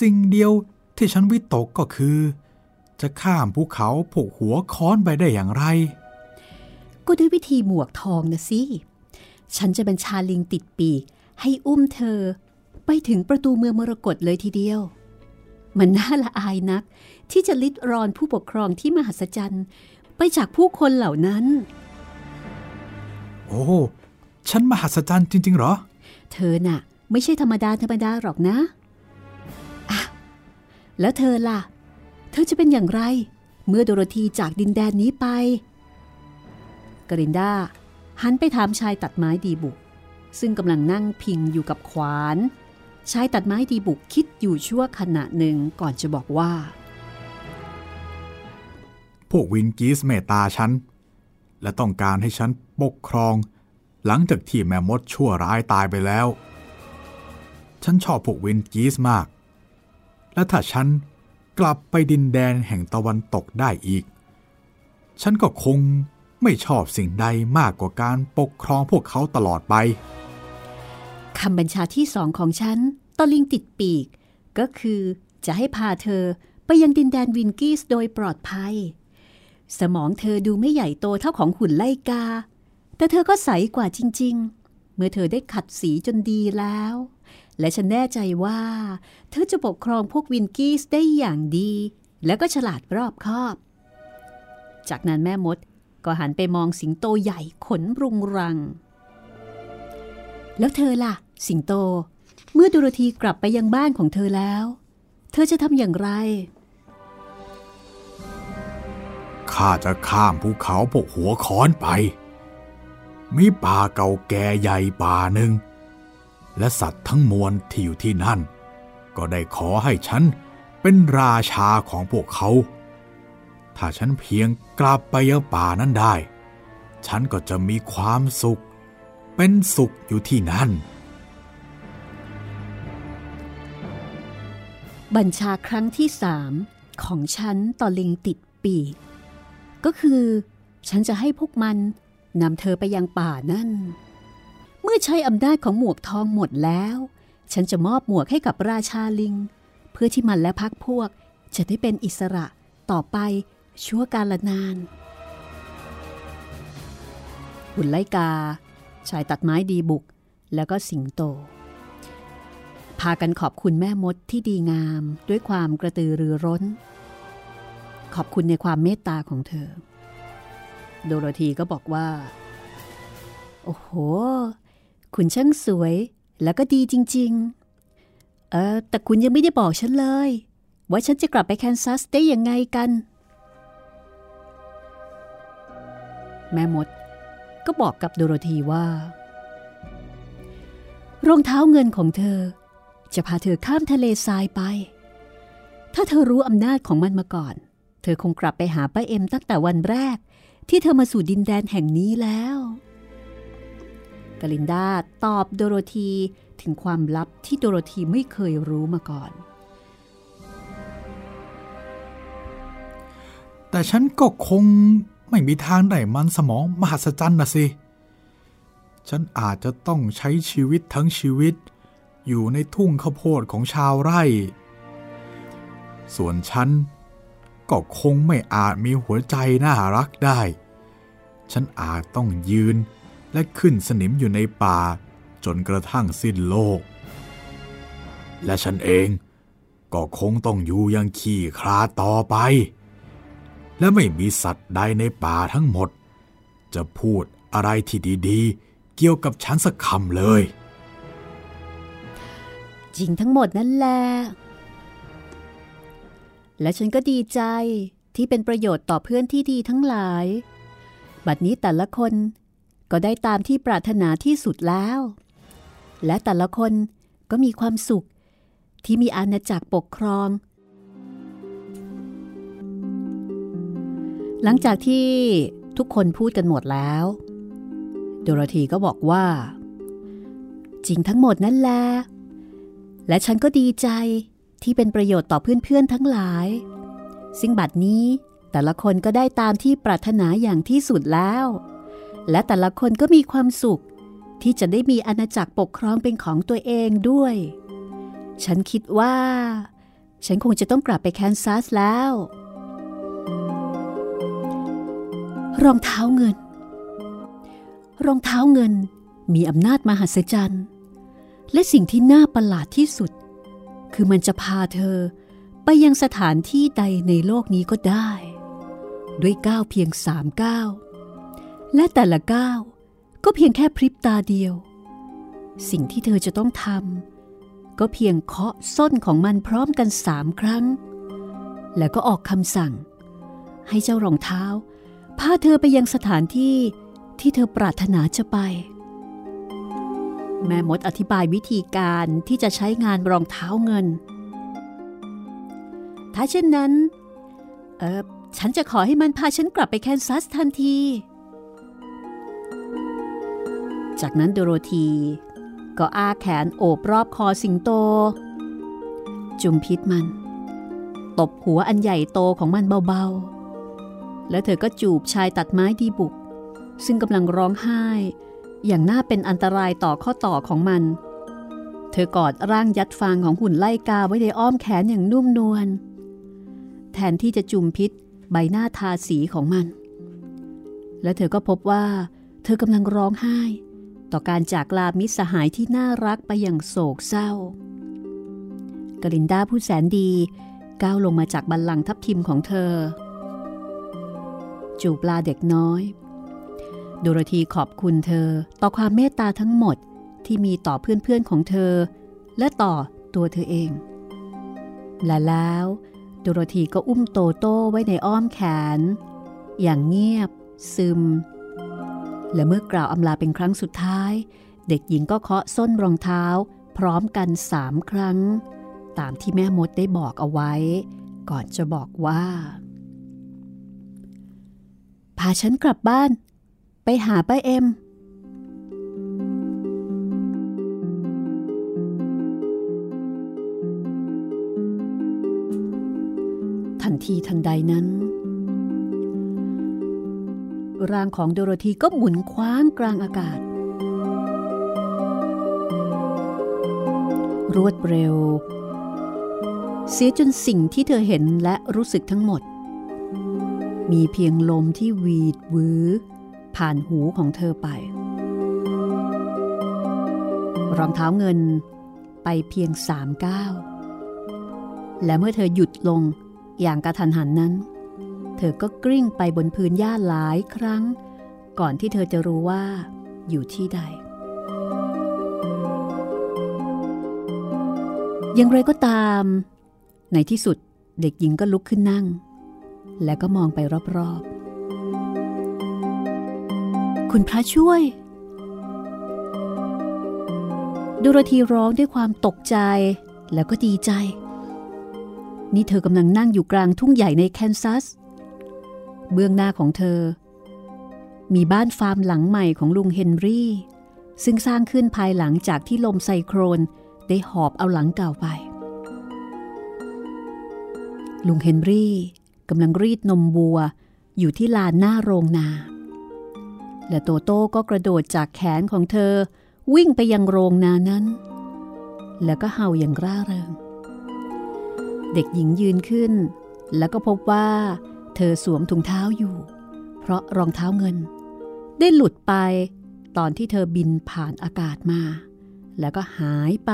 สิ่งเดียวที่ฉันวิตกก็คือ จะข้ามภูเขาผูกหัวค้อนไปได้อย่างไร ก็ด้วยวิธีหมวกทองนะสิ ฉันจะบัญชาลิงติดปีกให้อุ้มเธอ ไปถึงประตูเมืองมรกตเลยทีเดียว มันน่าละอายนัก ที่จะลิดรอนผู้ปกครองที่มหัศจรรย์ไปจากผู้คนเหล่านั้น โอ้ ฉันมหัศจรรย์จริง ๆ เหรอ เธอน่ะ ไม่ใช่ธรรมดาธรรมดาหรอกนะอะแล้วเธอล่ะ เธอจะเป็นอย่างไร เมื่อโดโรธีจากดินแดนนี้ไป กรินดาหันไปถามชายตัดไม้ดีบุก ซึ่งกำลังนั่งพิงอยู่กับขวาน ชายตัดไม้ดีบุกคิดอยู่ชั่วขณะหนึ่งก่อนจะบอกว่า พวกวินกีสเมตตาฉัน และต้องการให้ฉันปกครอง หลังจากที่แม่มดชั่วร้ายตายไปแล้ว ฉันชอบพวกวินกีสมาก และถ้าฉันกลับไปดินแดนแห่งตะวันตกได้อีก ฉันก็คงไม่ชอบสิ่งใดมากกว่าการปกครองพวกเขาตลอดไป คำบัญชาที่สองของฉันตอลิงติดปีก ก็คือจะให้พาเธอไปยังดินแดนวินกี้สโดยปลอดภัย สมองเธอดูไม่ใหญ่โตเท่าของหุ่นไลกา แต่เธอก็ใสกว่าจริง ๆ เมื่อเธอได้ขัดสีจนดีแล้ว และฉันแน่ใจว่า เธอจะปกครองพวกวินกี้สได้อย่างดี และก็ฉลาดรอบคอบ จากนั้นแม่มดก็หันไปมองสิงโตใหญ่ขนรุงรัง แล้วเธอล่ะ สิงโต เมื่อดูรธีกลับไปยังบ้านของเธอแล้ว เธอจะทำอย่างไร ข้าจะข้ามภูเขาพวกหัวค้อนไป มีป่าเก่าแก่ใหญ่ป่าหนึ่ง และสัตว์ทั้งมวลที่อยู่ที่นั่น ก็ได้ขอให้ฉันเป็นราชาของพวกเขา ถ้าฉันเพียงกลับไปยังป่านั้นได้ ฉันก็จะมีความสุข เป็นสุขอยู่ที่นั่น บัญชาครั้งที่สามของฉันต่อลิงติดปีก ก็คือ ฉันจะให้พวกมันนำเธอไปยังป่านั่น เมื่อใช้อำนาจของหมวกทองหมดแล้ว ฉันจะมอบหมวกให้กับราชาลิง เพื่อที่มันและพักพวก จะได้เป็นอิสระต่อไปชั่วกาลนานหุ่นไลกา ชายตัดไม้ดีบุก แล้วก็สิงโต พากันขอบคุณแม่มดที่ดีงามด้วยความกระตือรือร้น ขอบคุณในความเมตตาของเธอ โดโรธีก็บอกว่า โอ้โห คุณช่างสวยแล้วก็ดีจริง ๆ เออแต่คุณยังไม่ได้บอกฉันเลย ว่าฉันจะกลับไปแคนซัสได้ยังไงกัน แม่มดก็บอกกับโดโรธีว่า รองเท้าเงินของเธอ จะพาเธอข้ามทะเลทรายไป ถ้าเธอรู้อำนาจของมันมาก่อน เธอคงกลับไปหาป้าเอ็มตั้งแต่วันแรก ที่เธอมาสู่ดินแดนแห่งนี้แล้วกลินดาตอบโดโรธีถึงความลับที่โดโรธีไม่เคยรู้มาก่อน แต่ฉันก็คงไม่มีทางได้มันสมองมหัศจรรย์นะสิ ฉันอาจจะต้องใช้ชีวิตทั้งชีวิต อยู่ในทุ่งข้าวโพดของชาวไร่ ส่วนฉันก็คงไม่อาจมีหัวใจน่ารักได้ ฉันอาจต้องยืนและขึ้นสนิมอยู่ในป่าจนกระทั่งสิ้นโลก และฉันเองก็คงต้องอยู่ยังขี้คลาต่อไป และไม่มีสัตว์ใดในป่าทั้งหมด จะพูดอะไรที่ดีๆ เกี่ยวกับฉันสักคำเลย จริงทั้งหมดนั่นแหละและฉันก็ดีใจที่เป็นประโยชน์ต่อเพื่อนที่ดีทั้งหลาย บัดนี้แต่ละคนก็ได้ตามที่ปรารถนาที่สุดแล้ว และแต่ละคนก็มีความสุขที่มีอาณาจักรปกครอง หลังจากที่ทุกคนพูดกันหมดแล้ว โดโรธีก็บอกว่า จริงทั้งหมดนั่นแหละ และฉันก็ดีใจที่เป็นประโยชน์ต่อเพื่อนๆทั้งหลาย ซึ่งบัดนี้แต่ละคนก็ได้ตามที่ปรารถนาอย่างที่สุดแล้ว และแต่ละคนก็มีความสุข ที่จะได้มีอาณาจักรปกครองเป็นของตัวเองด้วย ฉันคิดว่า ฉันคงจะต้องกลับไปแคนซัสแล้ว รองเท้าเงิน รองเท้าเงินมีอำนาจมหัศจรรย์ และสิ่งที่น่าประหลาดที่สุด คือมันจะพาเธอไปยังสถานที่ใดในโลกนี้ก็ได้ ด้วยก้าวเพียงสามก้าวและแต่ละก้าวก็เพียงแค่พริบตาเดียว สิ่งที่เธอจะต้องทำก็เพียงเคาะส้นของมันพร้อมกันสามครั้ง แล้วก็ออกคำสั่ง ให้เจ้ารองเท้าพาเธอไปยังสถานที่ที่เธอปรารถนาจะไป แม่มดอธิบายวิธีการที่จะใช้งานรองเท้าเงิน ถ้าเช่นนั้น เออฉันจะขอให้มันพาฉันกลับไปแคนซัสทันที จากนั้นโดโรธีก็อ้าแขนโอบรอบคอสิงโต จุมพิษมัน ตบหัวอันใหญ่โตของมันเบาๆ แล้วเธอก็จูบชายตัดไม้ดีบุก ซึ่งกำลังร้องไห้ อย่างน่าเป็นอันตรายต่อข้อต่อของมัน เธอกอดร่างยัดฟางของหุ่นไล่กาไว้ในอ้อมแขนอย่างนุ่มนวล แทนที่จะจุมพิษใบหน้าทาสีของมัน และเธอก็พบว่า เธอกำลังร้องไห้ ต่อการจากลามิสหายที่น่ารักไปอย่างโศกเศร้ากลินดาผู้แสนดีก้าวลงมาจากบัลลังก์ทับทิมของเธอ จูบลาเด็กน้อย โดโรธีขอบคุณเธอต่อความเมตตาทั้งหมดที่มีต่อเพื่อนๆของเธอ และต่อตัวเธอเอง และแล้วโดโรธีก็อุ้มโตโต้ไว้ในอ้อมแขน อย่างเงียบ ซึม และเมื่อกล่าวอำลาเป็นครั้งสุดท้าย เด็กหญิงก็เคาะส้นรองเท้า พร้อมกันสามครั้ง ตามที่แม่มดได้บอกเอาไว้ ก่อนจะบอกว่า พาฉันกลับบ้าน ไปหาป้าเอ็ม ทันทีทันใดนั้น ร่างของโดโรธีก็หมุนคว้างกลางอากาศ รวดเร็ว เสียจนสิ่งที่เธอเห็นและรู้สึกทั้งหมด มีเพียงลมที่วีดวือ ผ่านหูของเธอไป รองเท้าเงินไปเพียงสามก้าว และเมื่อเธอหยุดลงอย่างกระทันหันนั้น เธอก็กลิ้งไปบนพื้นหญ้าหลายครั้ง ก่อนที่เธอจะรู้ว่าอยู่ที่ใด อย่างไรก็ตาม ในที่สุดเด็กหญิงก็ลุกขึ้นนั่ง และก็มองไปรอบ คุณพระช่วยดูโรธีร้องด้วยความตกใจแล้วก็ดีใจ นี่เธอกำลังนั่งอยู่กลางทุ่งใหญ่ในแคนซัส เบื้องหน้าของเธอ มีบ้านฟาร์มหลังใหม่ของลุงเฮนรี่ ซึ่งสร้างขึ้นภายหลังจากที่ลมไซโครนได้หอบเอาหลังเก่าไป ลุงเฮนรี่กำลังรีดนมวัวอยู่ที่ลานหน้าโรงนา และโตโต้ก็กระโดดจากแขนของเธอ วิ่งไปยังโรงนานั้น แล้วก็เห่าอย่างร่าเริง เด็กหญิงยืนขึ้น แล้วก็พบว่า เธอสวมถุงเท้าอยู่ เพราะรองเท้าเงิน ได้หลุดไปตอนที่เธอบินผ่านอากาศมา แล้วก็หายไป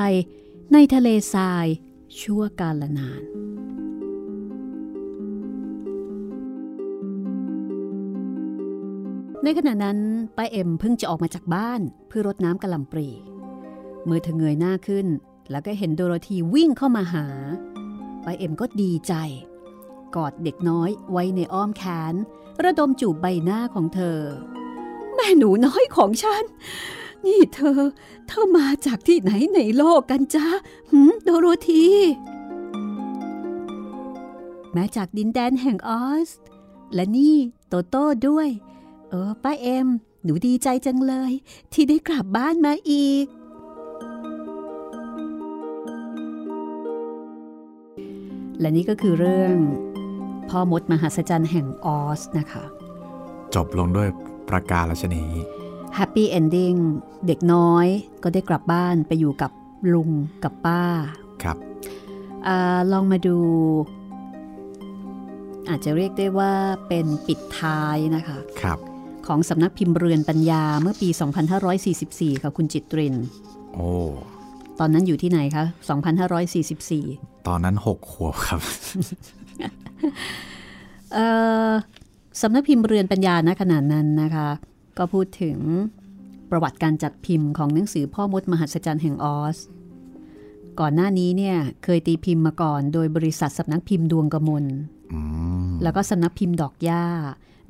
ในทะเลทรายชั่วกาลนาน ในขณะนั้นป้าเอ็มเพิ่งจะออกมาจากบ้านเพื่อรดน้ำกระลำปรี เมื่อเธอเงยหน้าขึ้น แล้วก็เห็นโดโรธีวิ่งเข้ามาหาป้าเอ็มก็ดีใจ กอดเด็กน้อยไว้ในอ้อมแขน ระดมจูบใบหน้าของเธอ แม่หนูน้อยของฉัน นี่เธอ เธอมาจากที่ไหนในโลกกันจ๊ะหืมโดโรธีมาจากดินแดนแห่งออซ และนี่โตโต้ด้วย เออ ป้าเอ็ม หนูดีใจจังเลย ที่ได้กลับบ้านมาอีก และนี่ก็คือเรื่อง พ่อมดมหัศจรรย์แห่งออซนะคะ จบลงด้วยประการฉะนี้ happy ending เด็กน้อยก็ได้กลับบ้านไปอยู่กับลุงกับป้า ครับอาลองมาดู อาจจะเรียกได้ว่าเป็นปิดท้ายนะคะ ครับ ของสำนักพิมพ์เรือนปัญญาเมื่อปี 2544 ค่ะคุณจิตริน โอ้ ตอนนั้นอยู่ที่ไหนคะ 2544 ตอนนั้นหกขวบครับ เอ่อสำนักพิมพ์เรือนปัญญาณขนาดนั้นนะคะ ก็พูดถึงประวัติการจัดพิมพ์ของหนังสือพ่อมดมหัศจรรย์แห่งออส ก่อนหน้านี้เนี่ยเคยตีพิมพ์มาก่อน โดยบริษัทสำนักพิมพ์ดวงกมลอืมแล้วก็สำนักพิมพ์ดอกหญ้า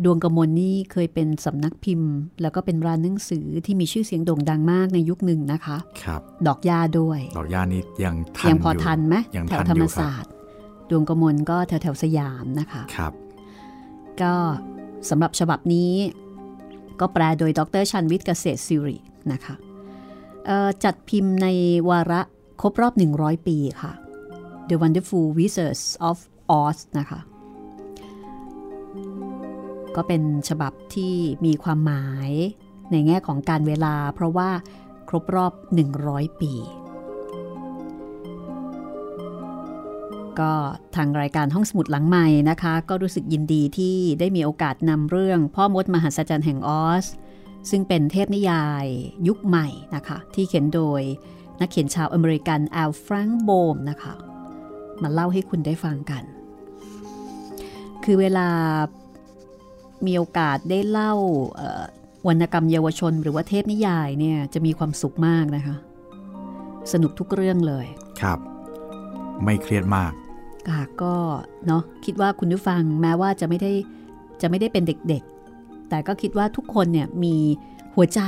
ดวงกมลนี่เคยเป็นสำนักพิมพ์ แล้วก็เป็นร้านหนังสือที่มีชื่อเสียงโด่งดังมากในยุคหนึ่งนะคะ ครับ ดอกหญ้าด้วย ดอกย่านี้ยังทันยังพออยู่ทันไหมยังแถทัวนธรอรมยู่ครับศาสตร์ ดวงกมลก็แถวแถวๆสยามนะคะ ครับ ก็สำหรับฉบับนี้ ก็แปลโดยดรชันวิทย์เกษตรสิรินะคะเอ่อจัดพิมพ์ในวาระครบรอบ 100 ปีค่ะ The Wonderful Wizards of Oz นะคะ ก็เป็นฉบับที่มีความหมายในแง่ของการเวลา เพราะว่าครบรอบ 100 ปี ก็ทางรายการห้องสมุดหลังใหม่นะคะ ก็รู้สึกยินดีที่ได้มีโอกาสนำเรื่องพ่อมดมหัศจรรย์แห่งออซ ซึ่งเป็นเทพนิยายยุคใหม่นะคะ ที่เขียนโดยนักเขียนชาวอเมริกันแอล แฟรงก์ โบมนะคะ มาเล่าให้คุณได้ฟังกัน คือเวลา มีโอกาสได้เล่าเอ่อวรรณกรรมเยาวชนหรือว่าเทพนิยายเนี่ยจะมีความสุขมากนะคะ สนุกทุกเรื่องเลยครับ ไม่เครียดมากค่ะก็เนาะคิดว่าคุณผู้ฟังแม้ว่าจะไม่ได้จะไม่ได้เป็นเด็กๆ แต่ก็คิดว่าทุกคนเนี่ยมีหัวใจ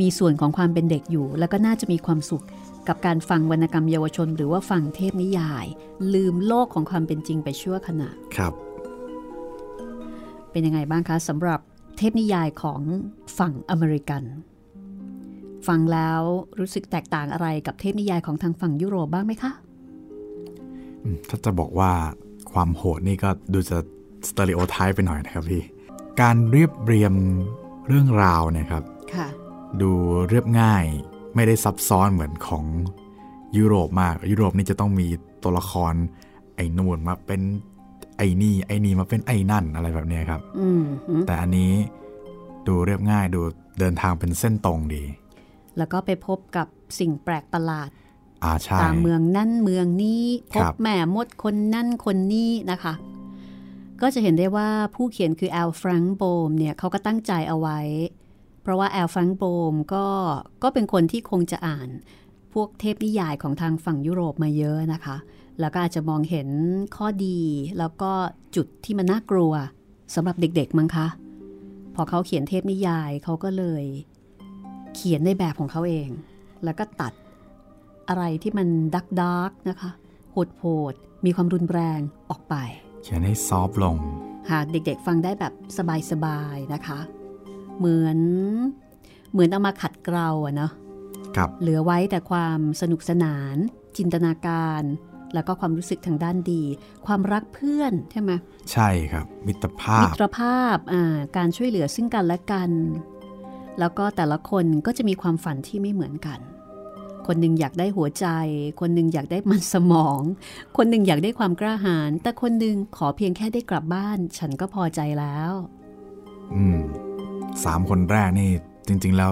มีส่วนของความเป็นเด็กอยู่ แล้วก็น่าจะมีความสุขกับการฟังวรรณกรรมเยาวชน หรือว่าฟังเทพนิยาย ลืมโลกของความเป็นจริงไปชั่วขณะครับ เป็นยังไงบ้างคะสำหรับเทพนิยายของฝั่งอเมริกัน ฟังแล้วรู้สึกแตกต่างอะไรกับเทพนิยายของทางฝั่งยุโรปบ้างไหมคะอืมถ้าจะบอกว่าความโหดนี่ก็ดูจะ stereotype ไปหน่อยนะครับพี่ การเรียบเรียงเรื่องราวนะครับค่ะดูเรียบง่ายไม่ได้ซับซ้อนเหมือนของยุโรปมาก ยุโรปนี่จะต้องมีตัวละครไอ้นู่นมาเป็น ไอ้นี่ไอ้นี่มาเป็นไอ้นั่นอะไรแบบเนี้ยครับอืมหืมแต่อันนี้ดูเรียบง่ายดูเดินทางเป็นเส้นตรงดี แล้วก็ไปพบกับสิ่งแปลกประหลาดอาใช่ตามเมืองนั่นเมืองนี้พครับบแม่มดคนนั่นคนนี้นะคะ ก็จะเห็นได้ว่าผู้เขียนคือแอลฟรังโบมเนี่ยเขาก็ตั้งใจเอาไว้ เพราะว่าแอลฟรังโบมก็ก็เป็นคนที่คงจะอ่าน พวกเทพนิยายของทางฝั่งยุโรปมาเยอะนะคะ แล้วก็อาจจะมองเห็นข้อดี แล้วก็จุดที่มันน่ากลัวสำหรับเด็กๆมั้งคะ พอเขาเขียนเทพนิยายเขาก็เลย เขียนในแบบของเขาเอง แล้วก็ตัดอะไรที่มันดักดักๆนะคะโหดโหดๆมีความรุนแรงออกไป เขียนให้ซอฟต์ลงหากเด็กๆฟังได้แบบสบายๆนะคะ เหมือนเหมือนเอามาขัดเกลาอะเนาะครับเหลือไว้แต่ความสนุกสนาน จินตนาการ แล้วก็ความรู้สึกทางด้านดี ความรักเพื่อนใช่ไหมใช่ครับ มิตรภามิพตรภาพอ่าการช่วยเหลือซึ่งกันและกัน แล้วก็แต่ละคนก็จะมีความฝันที่ไม่เหมือนกัน คนหนึ่งอยากได้หัวใจ คนหนึ่งอยากได้มันสมอง คนหนึ่งอยากได้ความกล้าหาญแต่คนหนึ่งขอเพียงแค่ได้กลับบ้าน ฉันก็พอใจแล้ว อืมสามคนแรกนี่จริง ๆ แล้ว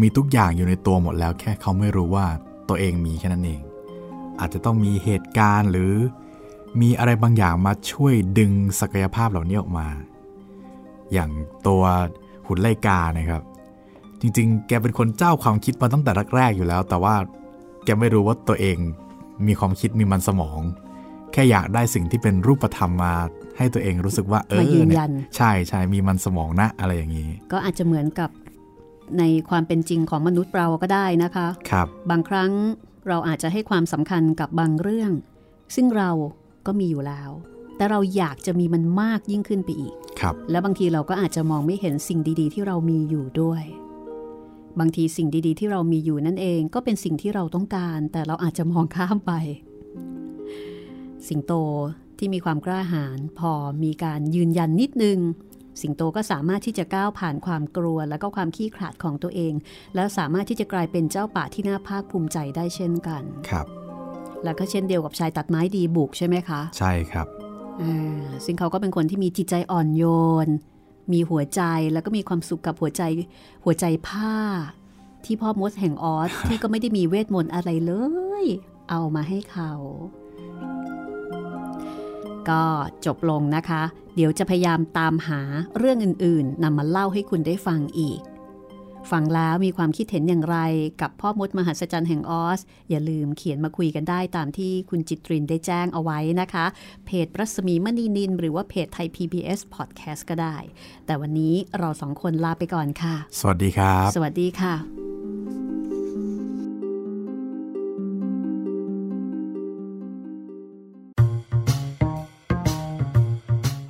มีทุกอย่างอยู่ในตัวหมดแล้ว แค่เขาไม่รู้ว่าตัวเองมีแค่นั้นเอง อาจจะต้องมีเหตุการณ์หรือมีอะไรบางอย่างมาช่วยดึงศักยภาพเหล่านี้ออกมา อย่างตัวหุ่นไลกานะครับ จริงๆ แกเป็นคนเจ้าความคิดมาตั้งแต่แรกๆอยู่แล้ว แต่ว่าแกไม่รู้ว่าตัวเองมีความคิดมีมันสมอง แค่อยากได้สิ่งที่เป็นรูปธรรมมาให้ตัวเองรู้สึกว่าเออมายืนยันใช่ใช่มีมันสมองนะอะไรอย่างนี้ ก็อาจจะเหมือนกับในความเป็นจริงของมนุษย์เราก็ได้นะคะ ครับ บางครั้ง เราอาจจะให้ความสำคัญกับบางเรื่อง ซึ่งเราก็มีอยู่แล้ว แต่เราอยากจะมีมันมากยิ่งขึ้นไปอีก ครับ และบางทีเราก็อาจจะมองไม่เห็นสิ่งดีๆ ที่เรามีอยู่ด้วย บางทีสิ่งดีๆ ที่เรามีอยู่นั่นเองก็เป็นสิ่งที่เราต้องการ แต่เราอาจจะมองข้ามไป สิงโตที่มีความกล้าหาญพอมีการยืนยันนิดนึง สิงโตก็สามารถที่จะก้าวผ่านความกลัว และก็ความขี้ขลาดของตัวเอง แล้วสามารถที่จะกลายเป็นเจ้าป่าที่น่าภาคภูมิใจได้เช่นกันครับแล้วก็เช่นเดียวกับชายตัดไม้ดีบุกใช่ไหมคะ ใช่ครับอ่าซึ่งเขาก็เป็นคนที่มีจิตใจอ่อนโยน มีหัวใจแล้วก็มีความสุขกับหัวใจหัวใจผ้า ที่พ่อมดแห่งออสที่ก็ไม่ได้มีเวทมนต์อะไรเลย เอามาให้เขา ก็จบลงนะคะ เดี๋ยวจะพยายามตามหาเรื่องอื่นๆนำมาเล่าให้คุณได้ฟังอีก ฟังแล้วมีความคิดเห็นอย่างไรกับพ่อมดมหัศจรรย์แห่งออส อย่าลืมเขียนมาคุยกันได้ตามที่คุณจิตรินได้แจ้งเอาไว้นะคะ เพจรัศมีมณีนิน หรือว่าเพจไทย PBS Podcast ก็ได้ แต่วันนี้เราสองคนลาไปก่อนค่ะ สวัสดีครับ สวัสดีค่ะ